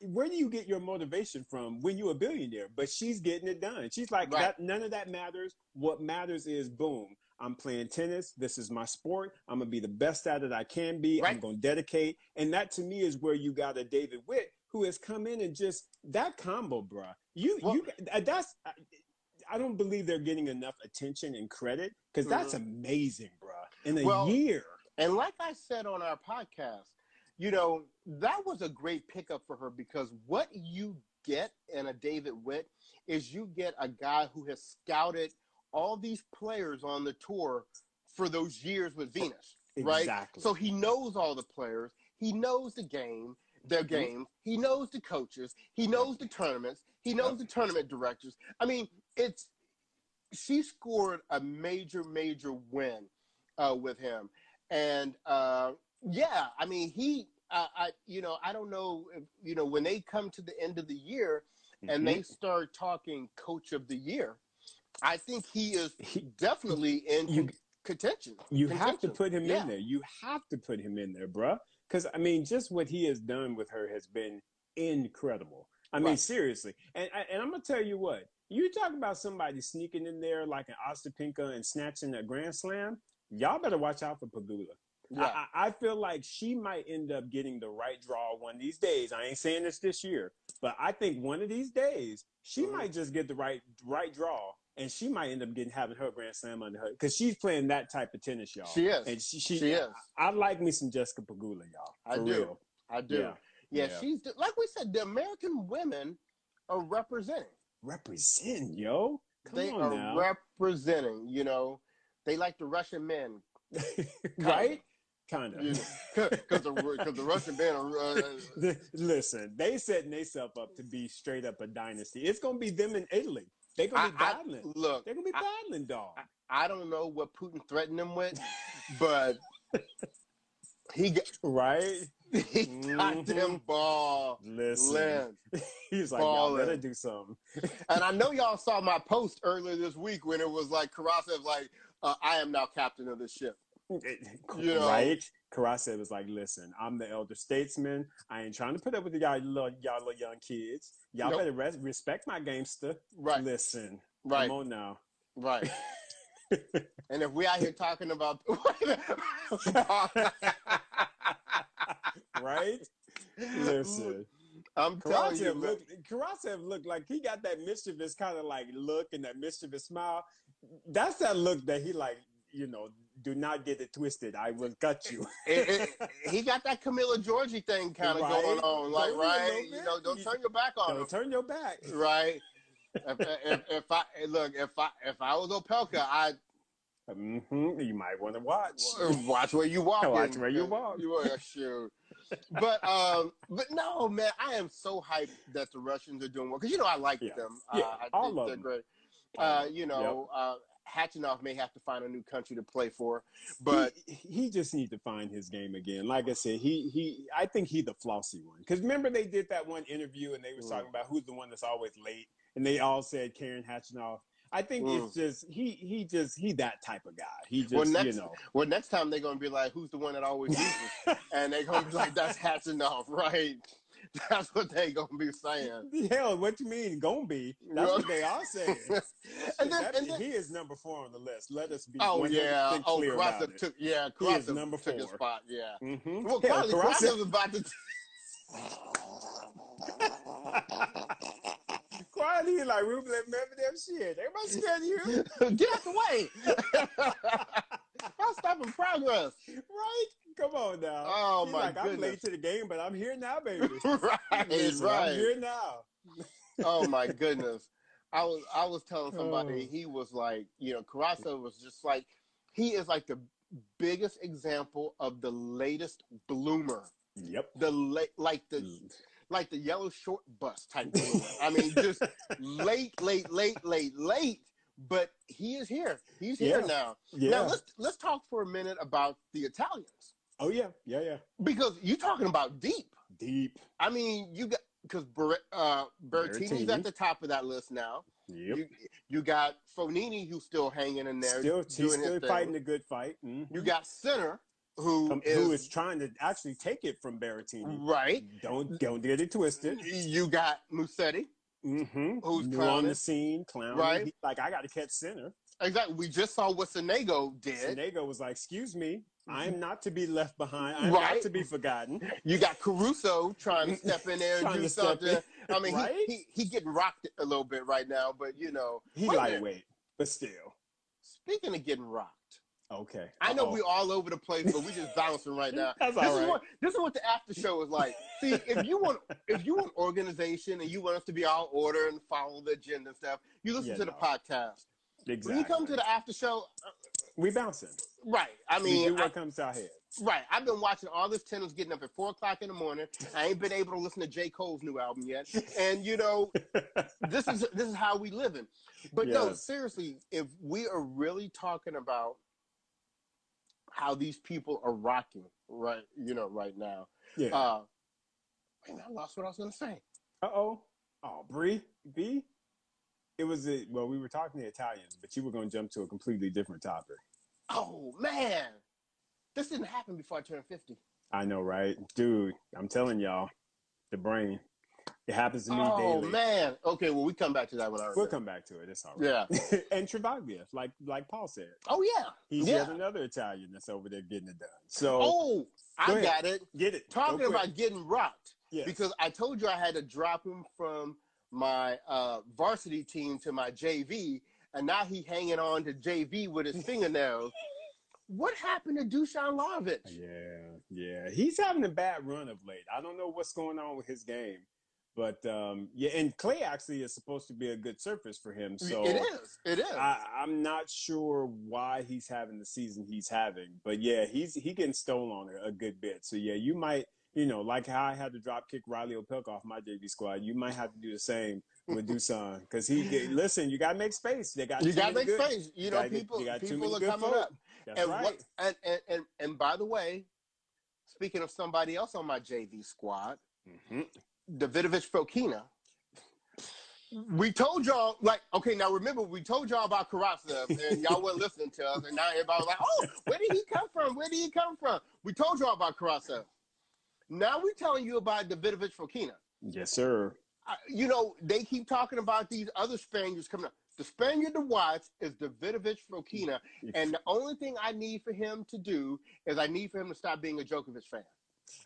[SPEAKER 1] where do you get your motivation from when you're a billionaire? But she's getting it done. She's like, right. that, none of that matters. What matters is, boom, I'm playing tennis. This is my sport. I'm gonna be the best at it I can be. Right. I'm gonna dedicate, and that to me is where you got a David Witt who has come in and just that combo, bruh. You well, you that's I don't believe they're getting enough attention and credit because that's mm-hmm. amazing, bro. In a well, year.
[SPEAKER 2] And like I said on our podcast, you know, that was a great pickup for her because what you get in a David Witt is you get a guy who has scouted all these players on the tour for those years with Venus, right?
[SPEAKER 1] Exactly.
[SPEAKER 2] So he knows all the players. He knows the game, their mm-hmm. games. He knows the coaches. He knows the tournaments. He knows the tournament directors. I mean, it's she scored a major, major win uh, with him, and uh, yeah, I mean he, I you know I don't know if, you know when they come to the end of the year mm-hmm. and they start talking coach of the year, I think he is <laughs> definitely in you, contention.
[SPEAKER 1] You
[SPEAKER 2] contention.
[SPEAKER 1] have to put him yeah. in there. You have to put him in there, bruh. Because I mean, just what he has done with her has been incredible. I mean, right. seriously. And and I'm gonna tell you what. You talk about somebody sneaking in there like an Ostapenko and snatching a grand slam. Y'all better watch out for Pegula. Yeah. I, I, feel like she might end up getting the right draw one of these days. I ain't saying this this year, but I think one of these days she mm-hmm. might just get the right right draw, and she might end up getting having her grand slam under her because she's playing that type of tennis, y'all.
[SPEAKER 2] She is,
[SPEAKER 1] and she, she, she is. I, I, like me some Jessica Pegula, y'all.
[SPEAKER 2] I do.
[SPEAKER 1] Real.
[SPEAKER 2] I do. Yeah. Yeah, yeah, she's like we said. The American women are representing
[SPEAKER 1] represent, yo. Come
[SPEAKER 2] they
[SPEAKER 1] are
[SPEAKER 2] now. representing. You know, they like the Russian men, <laughs>
[SPEAKER 1] right? Kind of,
[SPEAKER 2] because the because the Russian men are. Uh, <laughs>
[SPEAKER 1] Listen, they setting themselves up to be straight up a dynasty. It's gonna be them in Italy. They're gonna be I, battling. I, look, they're gonna be I, battling, dog.
[SPEAKER 2] I, don't know what Putin threatened them with, <laughs> but he got
[SPEAKER 1] right.
[SPEAKER 2] he got them mm-hmm. ball.
[SPEAKER 1] Listen, <laughs> he's like, y'all better do something.
[SPEAKER 2] and I know y'all saw my post earlier this week when it was like Karatsev, like, uh, I am now captain of this ship. <laughs>
[SPEAKER 1] Know? Right? Karatsev was like, listen, I'm the elder statesman. I ain't trying to put up with y'all little, y'all little young kids. Y'all nope. better res- respect my gamester.
[SPEAKER 2] Right.
[SPEAKER 1] Listen.
[SPEAKER 2] Right.
[SPEAKER 1] Come on now.
[SPEAKER 2] Right. <laughs> and if we out here talking about <laughs>
[SPEAKER 1] right, listen.
[SPEAKER 2] I'm telling you,
[SPEAKER 1] looked, Karatsev looked like he got that mischievous kind of like look and that mischievous smile. That's that look that he like, you know, do not get it twisted. I will cut you. <laughs>
[SPEAKER 2] it, it, he got that Camila Giorgi thing kind of right? going on, like don't right, you know, don't turn your back on it.
[SPEAKER 1] don't
[SPEAKER 2] him.
[SPEAKER 1] turn your back,
[SPEAKER 2] right. if, if, if, I look, if I if I was Opelka, I.
[SPEAKER 1] Mm-hmm. You might want to watch.
[SPEAKER 2] Watch where you walk.
[SPEAKER 1] Watch where you walk.
[SPEAKER 2] You are sure. but um, but no, man, I am so hyped that the Russians are doing well because you know I like
[SPEAKER 1] yeah.
[SPEAKER 2] them.
[SPEAKER 1] Yeah,
[SPEAKER 2] uh, I
[SPEAKER 1] all
[SPEAKER 2] think
[SPEAKER 1] of
[SPEAKER 2] they're
[SPEAKER 1] them.
[SPEAKER 2] great. Uh, you know,
[SPEAKER 1] yep.
[SPEAKER 2] uh, Khachanov may have to find a new country to play for, but
[SPEAKER 1] he, he just needs to find his game again. Like I said, he he I think he the flossy one. Because remember they did that one interview and they was
[SPEAKER 2] Mm.
[SPEAKER 1] talking about who's the one that's always late, and they all said Karen Khachanov. I think
[SPEAKER 2] Mm.
[SPEAKER 1] it's just he he just he that type of guy. He just
[SPEAKER 2] Well,
[SPEAKER 1] you
[SPEAKER 2] next-
[SPEAKER 1] know
[SPEAKER 2] well, next time they're gonna be like, "Who's the one that always <laughs> loses?" and they're gonna be like, "That's Khachanov, <laughs> right?" <laughs> That's what they gonna be saying. <laughs>
[SPEAKER 1] hell. What you mean gonna be? That's what they are saying. <laughs>
[SPEAKER 2] and then,
[SPEAKER 1] That-
[SPEAKER 2] and then
[SPEAKER 1] he is number four on the list. Let us be.
[SPEAKER 2] oh yeah, oh
[SPEAKER 1] clear about
[SPEAKER 2] Karatsev
[SPEAKER 1] it.
[SPEAKER 2] took yeah,
[SPEAKER 1] He is
[SPEAKER 2] Karatsev
[SPEAKER 1] number
[SPEAKER 2] took
[SPEAKER 1] four.
[SPEAKER 2] spot. Yeah.
[SPEAKER 1] Mm-hmm.
[SPEAKER 2] Well,
[SPEAKER 1] Hell,
[SPEAKER 2] Karatsev was about to.
[SPEAKER 1] Quiet, he like remember them shit. Everybody scared of you,
[SPEAKER 2] Get out the way! I'm stopping progress.
[SPEAKER 1] right? Come on now.
[SPEAKER 2] Oh
[SPEAKER 1] He's
[SPEAKER 2] my
[SPEAKER 1] like, I'm late to the game, but I'm here now, baby. <laughs>
[SPEAKER 2] right,
[SPEAKER 1] Listen, I'm
[SPEAKER 2] right.
[SPEAKER 1] here now. <laughs>
[SPEAKER 2] Oh my goodness! I was I was telling somebody
[SPEAKER 1] Oh.
[SPEAKER 2] he was like, you know, Karatsev was just like he is like the biggest example of the latest bloomer.
[SPEAKER 1] Yep.
[SPEAKER 2] The late, like the like the yellow short bus type <laughs> bloomer. I mean, just late, late, late, late, late. But he is here. He's here
[SPEAKER 1] Yeah.
[SPEAKER 2] now.
[SPEAKER 1] Yeah.
[SPEAKER 2] Now let's let's talk for a minute about the Italians
[SPEAKER 1] oh yeah. Yeah. Yeah.
[SPEAKER 2] because you're talking about deep.
[SPEAKER 1] Deep.
[SPEAKER 2] I mean, you got because Ber, uh, Bertini's
[SPEAKER 1] Berrettini.
[SPEAKER 2] at the top of that list now.
[SPEAKER 1] Yep.
[SPEAKER 2] You, you got Fognini who's still hanging in there,
[SPEAKER 1] still, he's still fighting a good fight. Mhm.
[SPEAKER 2] You got Sinner who
[SPEAKER 1] Um,
[SPEAKER 2] is,
[SPEAKER 1] who is trying to actually take it from Berrettini.
[SPEAKER 2] right.
[SPEAKER 1] Don't don't get it twisted.
[SPEAKER 2] You got Musetti.
[SPEAKER 1] Mm-hmm.
[SPEAKER 2] Who's
[SPEAKER 1] New on the scene, clown.
[SPEAKER 2] Right.
[SPEAKER 1] like I got to catch Sinner.
[SPEAKER 2] Exactly. We just saw what Sonego did.
[SPEAKER 1] Sonego was like, "Excuse me, Mm-hmm. I am not to be left behind. I'm
[SPEAKER 2] Right.
[SPEAKER 1] not to be forgotten."
[SPEAKER 2] You got Caruso trying to step in there and do something. I mean,
[SPEAKER 1] Right?
[SPEAKER 2] he, he he getting rocked a little bit right now, but you know,
[SPEAKER 1] He
[SPEAKER 2] Wait a minute.
[SPEAKER 1] lightweight, but still.
[SPEAKER 2] speaking of getting rocked,
[SPEAKER 1] Okay.
[SPEAKER 2] I know
[SPEAKER 1] Uh-oh.
[SPEAKER 2] we all over the place, but we just bouncing right now. <laughs>
[SPEAKER 1] That's
[SPEAKER 2] this
[SPEAKER 1] all
[SPEAKER 2] is what this is what the after show is like. See, if you want if you want organization and you want us to be all order and follow the agenda and stuff, you listen
[SPEAKER 1] Yeah,
[SPEAKER 2] to the podcast.
[SPEAKER 1] Exactly.
[SPEAKER 2] When you come to the after show,
[SPEAKER 1] we bouncing.
[SPEAKER 2] right? I
[SPEAKER 1] we
[SPEAKER 2] mean,
[SPEAKER 1] do
[SPEAKER 2] I-
[SPEAKER 1] what comes to our head.
[SPEAKER 2] right. I've been watching all this tennis, getting up at four o'clock in the morning. I ain't been able to listen to J. Cole's new album yet, and you know, <laughs> this is this is how we living. But no, seriously, if we are really talking about how these people are rocking right, you know, right now.
[SPEAKER 1] Yeah.
[SPEAKER 2] Uh, wait, I lost what I was going to say.
[SPEAKER 1] Uh oh. Oh, Bree, B. It was a, well, we were talking to Italians, but you were going to jump to a completely different topic.
[SPEAKER 2] Oh man, this didn't happen before I turned fifty.
[SPEAKER 1] I know, right, dude? I'm telling y'all, the brain. It happens to me
[SPEAKER 2] Oh
[SPEAKER 1] daily.
[SPEAKER 2] man. Okay, well we come back to that one.
[SPEAKER 1] We'll come back to it. It's all right.
[SPEAKER 2] Yeah. <laughs>
[SPEAKER 1] and Travaglia, like like Paul said,
[SPEAKER 2] Oh yeah.
[SPEAKER 1] he's
[SPEAKER 2] yeah.
[SPEAKER 1] yet another Italian that's over there getting it done. So
[SPEAKER 2] Oh, I got it.
[SPEAKER 1] get it.
[SPEAKER 2] Talking about getting rocked
[SPEAKER 1] yes.
[SPEAKER 2] because I told you I had to drop him from my uh, varsity team to my JV, and now he hanging on to JV with his fingernails. What happened to Dushan Lajovic?
[SPEAKER 1] Yeah, yeah. He's having a bad run of late. I don't know what's going on with his game. But um, yeah, and clay actually is supposed to be a good surface for him. So
[SPEAKER 2] it is. It is.
[SPEAKER 1] I, I'm not sure why he's having the season he's having, but yeah, he's he getting stolen on a, a good bit. So yeah, you might, you know, like how I had to drop kick Reilly Opelka off my JV squad, you might have to do the same with <laughs> Dusan because he get, listen. You gotta make space. They got
[SPEAKER 2] you got to make
[SPEAKER 1] good-
[SPEAKER 2] space. You
[SPEAKER 1] you
[SPEAKER 2] know,
[SPEAKER 1] gotta get-
[SPEAKER 2] people
[SPEAKER 1] you
[SPEAKER 2] people are coming
[SPEAKER 1] folk.
[SPEAKER 2] up.
[SPEAKER 1] That's
[SPEAKER 2] and
[SPEAKER 1] right.
[SPEAKER 2] what and, and and and by the way, speaking of somebody else on my JV squad,
[SPEAKER 1] Mhm.
[SPEAKER 2] Davidovich Fokina. We told y'all, like, okay, now remember, we told y'all about Karatsev, and y'all weren't listening to us, and now everybody was like, oh, where did he come from? Where did he come from? We told y'all about Karatsev. Now we're telling you about Davidovich Fokina.
[SPEAKER 1] Yes, sir.
[SPEAKER 2] I, you know, they keep talking about these other Spaniards coming up. The Spaniard to watch is Davidovich Fokina, and the only thing I need for him to do is I need for him to stop being a Djokovic fan.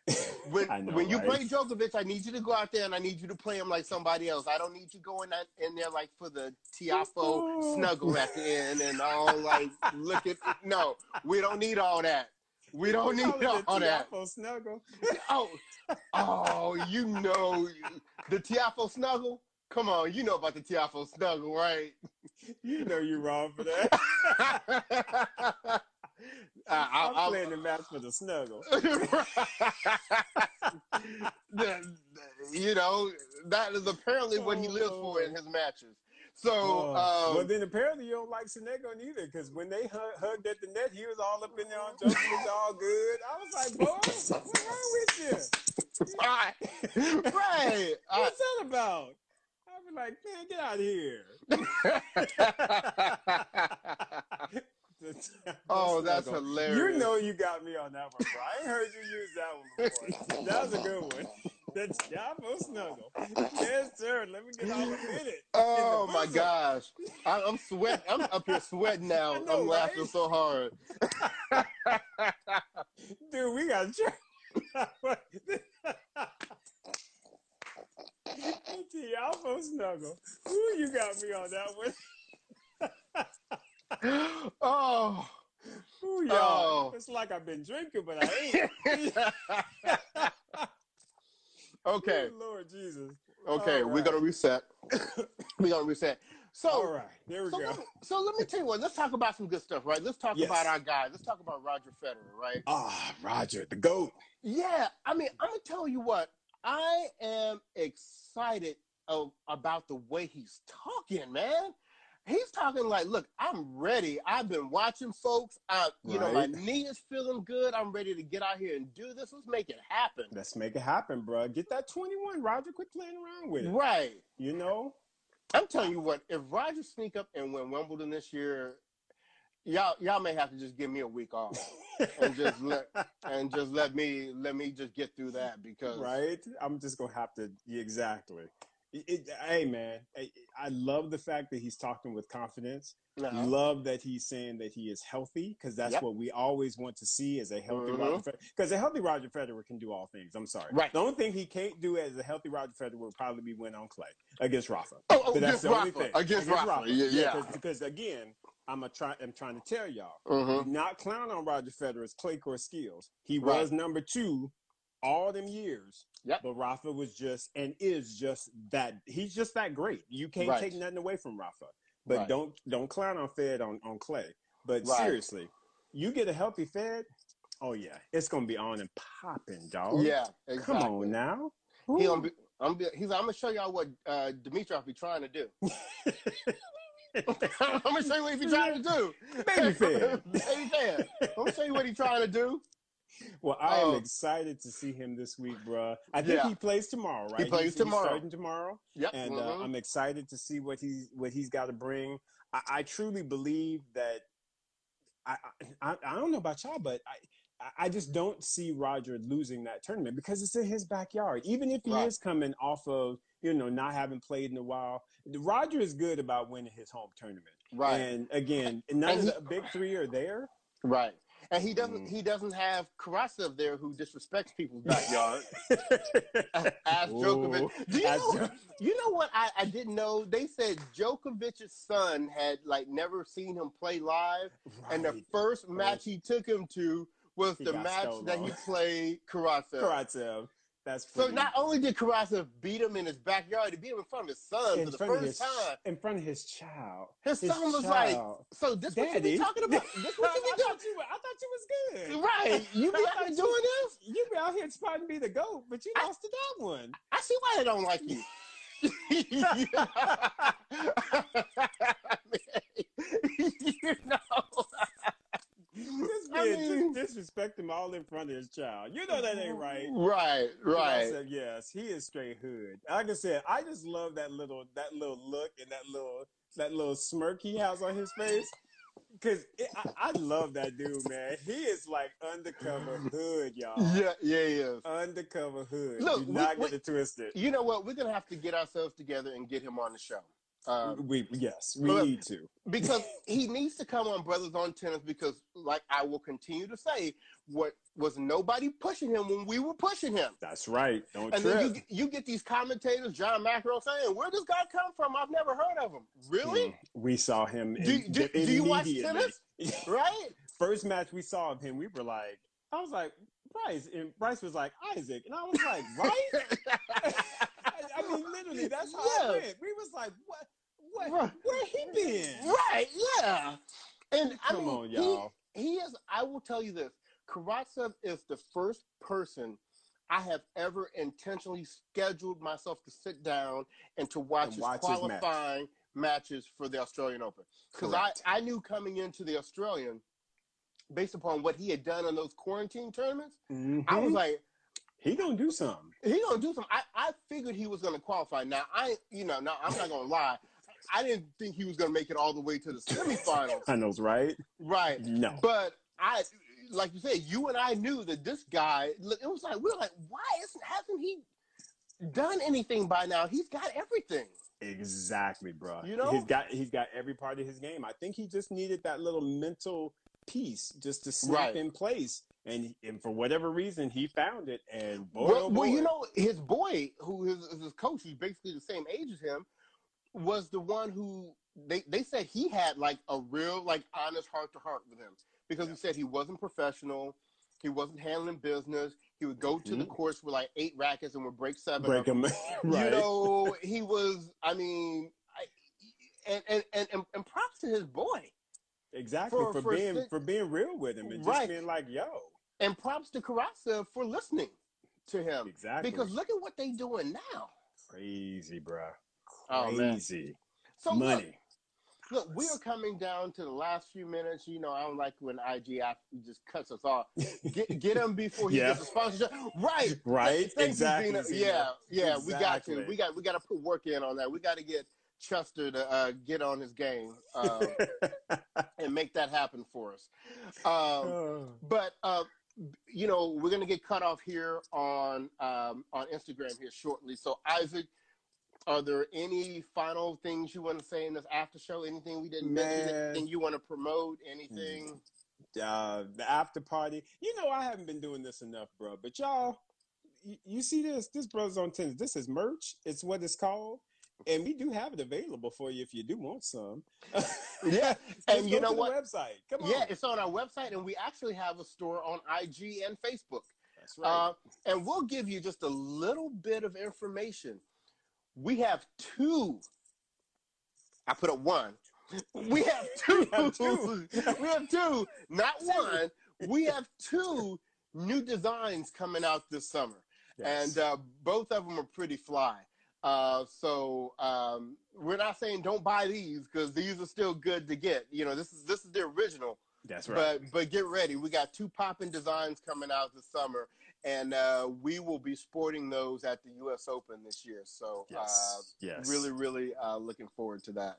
[SPEAKER 2] <laughs> When know, when you right? play Djokovic, I need you to go out there and I need you to play him like somebody else. I don't need you going in there like for the Tiafoe snuggle at the end and all like look at no. We don't need all that. We don't need all, all that.
[SPEAKER 1] snuggle.
[SPEAKER 2] oh, <laughs> oh, you know the Tiafoe snuggle. Come on, you know about the Tiafoe snuggle, right?
[SPEAKER 1] You know you're wrong for that. <laughs> Uh, I'm I'll, playing the match for the snuggle. <laughs>
[SPEAKER 2] the, you know that is apparently what he lives for in his matches. So,
[SPEAKER 1] oh. um, well, then apparently you don't like Sonego neither, because when they hugged at the net, he was all up in there on Joker, was all good. I was like, boy, what's wrong with you?
[SPEAKER 2] right, right. <laughs>
[SPEAKER 1] What's that about? I was like, man, get out of here. <laughs> <laughs>
[SPEAKER 2] oh, that's hilarious.
[SPEAKER 1] You know you got me on that one, bro. I ain't heard you use that one before. that was a good one. The Tiafoe snuggle. Yes, sir. Let me get all a minute.
[SPEAKER 2] Oh my gosh. I, am sweating. I'm up here sweating <laughs> now. Know, I'm right? laughing so hard. <laughs>
[SPEAKER 1] Dude, we got Tiafoe <laughs> snuggle. Ooh, you got me on that one.
[SPEAKER 2] oh.
[SPEAKER 1] Ooh, y'all. Oh. It's like I've been drinking, but I ain't.
[SPEAKER 2] Okay. <laughs>
[SPEAKER 1] Lord Jesus.
[SPEAKER 2] Okay, right. we're gonna reset. <laughs> we're gonna reset. So,
[SPEAKER 1] all right, there we
[SPEAKER 2] so
[SPEAKER 1] go.
[SPEAKER 2] Let me, so let me tell you what. Let's talk about some good stuff, right? Let's talk yes. about our guy. Let's talk about Roger Federer, right?
[SPEAKER 1] Ah, Roger, the goat.
[SPEAKER 2] Yeah, I mean, I'm gonna tell you what. I am excited of, about the way he's talking, man he's talking like, look, I'm ready. I've been watching folks. I, you right. know, my knee is feeling good. I'm ready to get out here and do this. Let's make it happen.
[SPEAKER 1] Let's make it happen, bro. Get that 21, Roger. Quit playing around with it.
[SPEAKER 2] Right.
[SPEAKER 1] You know.
[SPEAKER 2] I'm telling you what. If Roger sneak up and win Wimbledon this year, y'all y'all may have to just give me a week off <laughs> and just let and just let me let me just get through that because
[SPEAKER 1] right. I'm just gonna have to yeah, exactly. It, hey man, I, I, love the fact that he's talking with confidence. Uh-huh. Love that he's saying that he is healthy because that's yep. what we always want to see as a healthy mm-hmm. Roger Federer. Because a healthy Roger Federer can do all things. I'm sorry.
[SPEAKER 2] Right.
[SPEAKER 1] The only thing he can't do as a healthy Roger Federer would probably be win on clay against Rafa.
[SPEAKER 2] Oh, oh that's the Rafa. only thing.
[SPEAKER 1] Against, against Rafa. Rafa. Yeah, yeah. Because again, I'm a try. I'm trying to tell y'all, mm-hmm. not clown on Roger Federer's clay court skills. He right. was number two all them years.
[SPEAKER 2] Yep.
[SPEAKER 1] But Rafa was just and is just that he's just that great. You can't right. take nothing away from Rafa. But right. don't don't clown on Fed on, on Clay. But right. seriously, you get a healthy Fed, oh yeah, it's gonna be on and popping, dog.
[SPEAKER 2] Yeah, exactly.
[SPEAKER 1] Come on now.
[SPEAKER 2] He gonna be, I'm be, he's I'm gonna show y'all what uh, Dimitrov be trying to do. <laughs> <laughs> I'm gonna show you what he's trying to do.
[SPEAKER 1] Baby Fed. <laughs>
[SPEAKER 2] Baby Fed. I'm gonna show you what he's trying to do. <laughs>
[SPEAKER 1] Well, I am oh. excited to see him this week, bro. I think yeah. he plays tomorrow, right?
[SPEAKER 2] He plays
[SPEAKER 1] he's,
[SPEAKER 2] tomorrow.
[SPEAKER 1] He's starting tomorrow.
[SPEAKER 2] Yep.
[SPEAKER 1] And uh, mm-hmm. uh, I'm excited to see what he's what he's got to bring. I, I, truly believe that. I, I I don't know about y'all, but I I just don't see Roger losing that tournament because it's in his backyard. Even if he right. is coming off of you know not having played in a while, Roger is good about winning his home tournament.
[SPEAKER 2] Right.
[SPEAKER 1] And again, none and of the big three are there.
[SPEAKER 2] Right. And he doesn't mm. he doesn't have Karatsev there who disrespects people's <laughs> backyard. <laughs> As Djokovic. Do you know, you know what I, I didn't know? They said Djokovic's son had like never seen him play live. Right. And the first match he took him to was he the match that he played Karatsev.
[SPEAKER 1] Karatsev. That's
[SPEAKER 2] so. Not only did Karatsev beat him in his backyard, he beat him in front of his son in for the first
[SPEAKER 1] his,
[SPEAKER 2] time.
[SPEAKER 1] In front of his child.
[SPEAKER 2] His, his son was child. like, "So this Daddy. what you be talking about? This what you be <laughs> doing?
[SPEAKER 1] You, I thought you was good,
[SPEAKER 2] right? You be <laughs> out here doing this?
[SPEAKER 1] You be out here spotting me the goat, but you I, lost to that one.
[SPEAKER 2] I see why they don't like you. you <laughs> know
[SPEAKER 1] this man I mean, disrespect him all in front of his child. You know that ain't right.
[SPEAKER 2] Right, right.
[SPEAKER 1] Said, yes, he is straight hood. Like I said, I just love that little that little look and that little that little smirk he has on his face. Cause it, I, I, love that dude, man. He is like undercover hood, y'all. <laughs>
[SPEAKER 2] Yeah, yeah, is.
[SPEAKER 1] Undercover hood. Look, Do not we, get it twisted.
[SPEAKER 2] You know what? We're gonna have to get ourselves together and get him on the show.
[SPEAKER 1] Um, we yes, we need to
[SPEAKER 2] because he needs to come on Bruthas on Tennis because, like I will continue to say, what was nobody pushing him when we were pushing him.
[SPEAKER 1] That's right. Don't
[SPEAKER 2] and
[SPEAKER 1] trip.
[SPEAKER 2] then you, you get these commentators, John McEnroe, saying, "Where does God come from? I've never heard of him." Really? Mm,
[SPEAKER 1] we saw him.
[SPEAKER 2] Do, in, do, do you watch tennis? <laughs> right.
[SPEAKER 1] First match we saw of him, we were like, I was like, Bryce, and Bryce was like Isaac, and I was like, right? <laughs> I mean, literally, that's how yeah. it went. We was like, what? What? Right. Where he been?
[SPEAKER 2] Right. Yeah. And I Come mean, on, y'all. He, he is. I will tell you this. Karatsev is the first person I have ever intentionally scheduled myself to sit down and to watch, and his watch qualifying his match. matches for the Australian Open. Because I, I knew coming into the Australian, based upon what he had done in those quarantine tournaments, mm-hmm. I was mm-hmm. like,
[SPEAKER 1] he gonna do something.
[SPEAKER 2] He gonna do something. I, I figured he was gonna qualify. Now I, you know, now I'm not gonna lie. I didn't think he was gonna make it all the way to the <laughs> semifinals.
[SPEAKER 1] Finals, right?
[SPEAKER 2] Right.
[SPEAKER 1] No.
[SPEAKER 2] But I, like you said, you and I knew that this guy. It was like we were like, why isn't hasn't he done anything by now? He's got everything.
[SPEAKER 1] Exactly, bro. You know, he's got he's got every part of his game. I think he just needed that little mental piece just to snap right. in place. And, and for whatever reason, he found it. And boy,
[SPEAKER 2] well,
[SPEAKER 1] oh boy.
[SPEAKER 2] well you know, his boy, who is his coach, who's basically the same age as him, was the one who they, they said he had like a real, like honest heart to heart with him because yeah. he said he wasn't professional. He wasn't handling business. He would go to mm-hmm. the course with like eight rackets and would break seven.
[SPEAKER 1] Break them. <laughs> right.
[SPEAKER 2] You know, he was. I mean, I, and, and and and props to his boy.
[SPEAKER 1] Exactly for, for, for being for being real with him and just being like, yo.
[SPEAKER 2] And props to Karatsev for listening to him.
[SPEAKER 1] Exactly.
[SPEAKER 2] Because look at what they doing now.
[SPEAKER 1] Crazy, bro. Crazy.
[SPEAKER 2] Oh, so money. Look, look, we are coming down to the last few minutes. You know, I don't like when IG just cuts us off. Get get him before he yeah. gets a sponsorship. Right.
[SPEAKER 1] Right.
[SPEAKER 2] Thank
[SPEAKER 1] exactly.
[SPEAKER 2] You, yeah. Yeah. Exactly. We got to. We got. We got to put work in on that. We got to get Chester to uh, get on his game uh, <laughs> and make that happen for us. Um, oh. but uh, you know, we're gonna get cut off here on um, on Instagram here shortly. So Isaac, are there any final things you want to say in this after show? Anything we didn't mention? Anything you want to promote? Anything?
[SPEAKER 1] Uh, the after party. You know, I haven't been doing this enough, bro. But y'all, you, you see this? This Bruthas on Tennis. This is merch. It's what it's called and we do have it available for you if you do want some. <laughs>
[SPEAKER 2] yeah, <laughs> and you know what?
[SPEAKER 1] website. Come on.
[SPEAKER 2] Yeah, it's on our website, and we actually have a store on IG and Facebook.
[SPEAKER 1] That's right. Uh,
[SPEAKER 2] and we'll give you just a little bit of information. We have two. I put up one. We have <laughs> two. we have two. <laughs> we have two, not one. We have two new designs coming out this summer, yes. and uh, both of them are pretty fly. Uh, so um, we're not saying don't buy these because these are still good to get. You know, this is this is the original.
[SPEAKER 1] That's right.
[SPEAKER 2] But but get ready. We got two popping designs coming out this summer, and uh, we will be sporting those at the U.S. Open this year. So
[SPEAKER 1] yes, uh, yes.
[SPEAKER 2] really really uh, looking forward to that.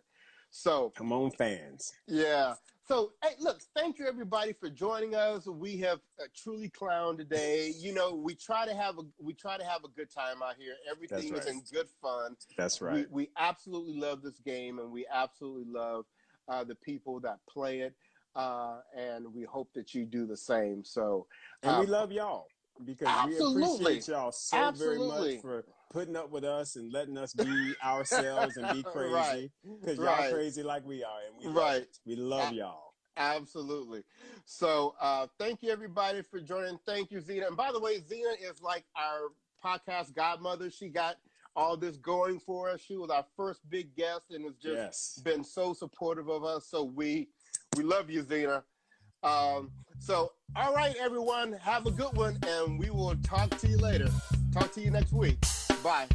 [SPEAKER 2] So
[SPEAKER 1] come on, fans.
[SPEAKER 2] Yeah. So, hey, look, thank you everybody for joining us. We have uh, truly clowned today. You know, we try to have a we try to have a good time out here. Everything right. is in good fun.
[SPEAKER 1] That's right.
[SPEAKER 2] We, we, absolutely love this game, and we absolutely love uh, the people that play it. Uh, and we hope that you do the same. So,
[SPEAKER 1] and we uh, love y'all because absolutely. we appreciate y'all so absolutely. very much for putting up with us and letting us be ourselves and be <laughs> crazy because right. y'all right. crazy like we are and we right. Love we love y'all.
[SPEAKER 2] Absolutely. So uh, thank you everybody for joining. Thank you, Zena. And by the way, Zena is like our podcast godmother. She got all this going for us. She was our first big guest and has just yes. been so supportive of us. So we we love you, Zena. Um, so all right, everyone, have a good one, and we will talk to you later. Talk to you next week. Bye.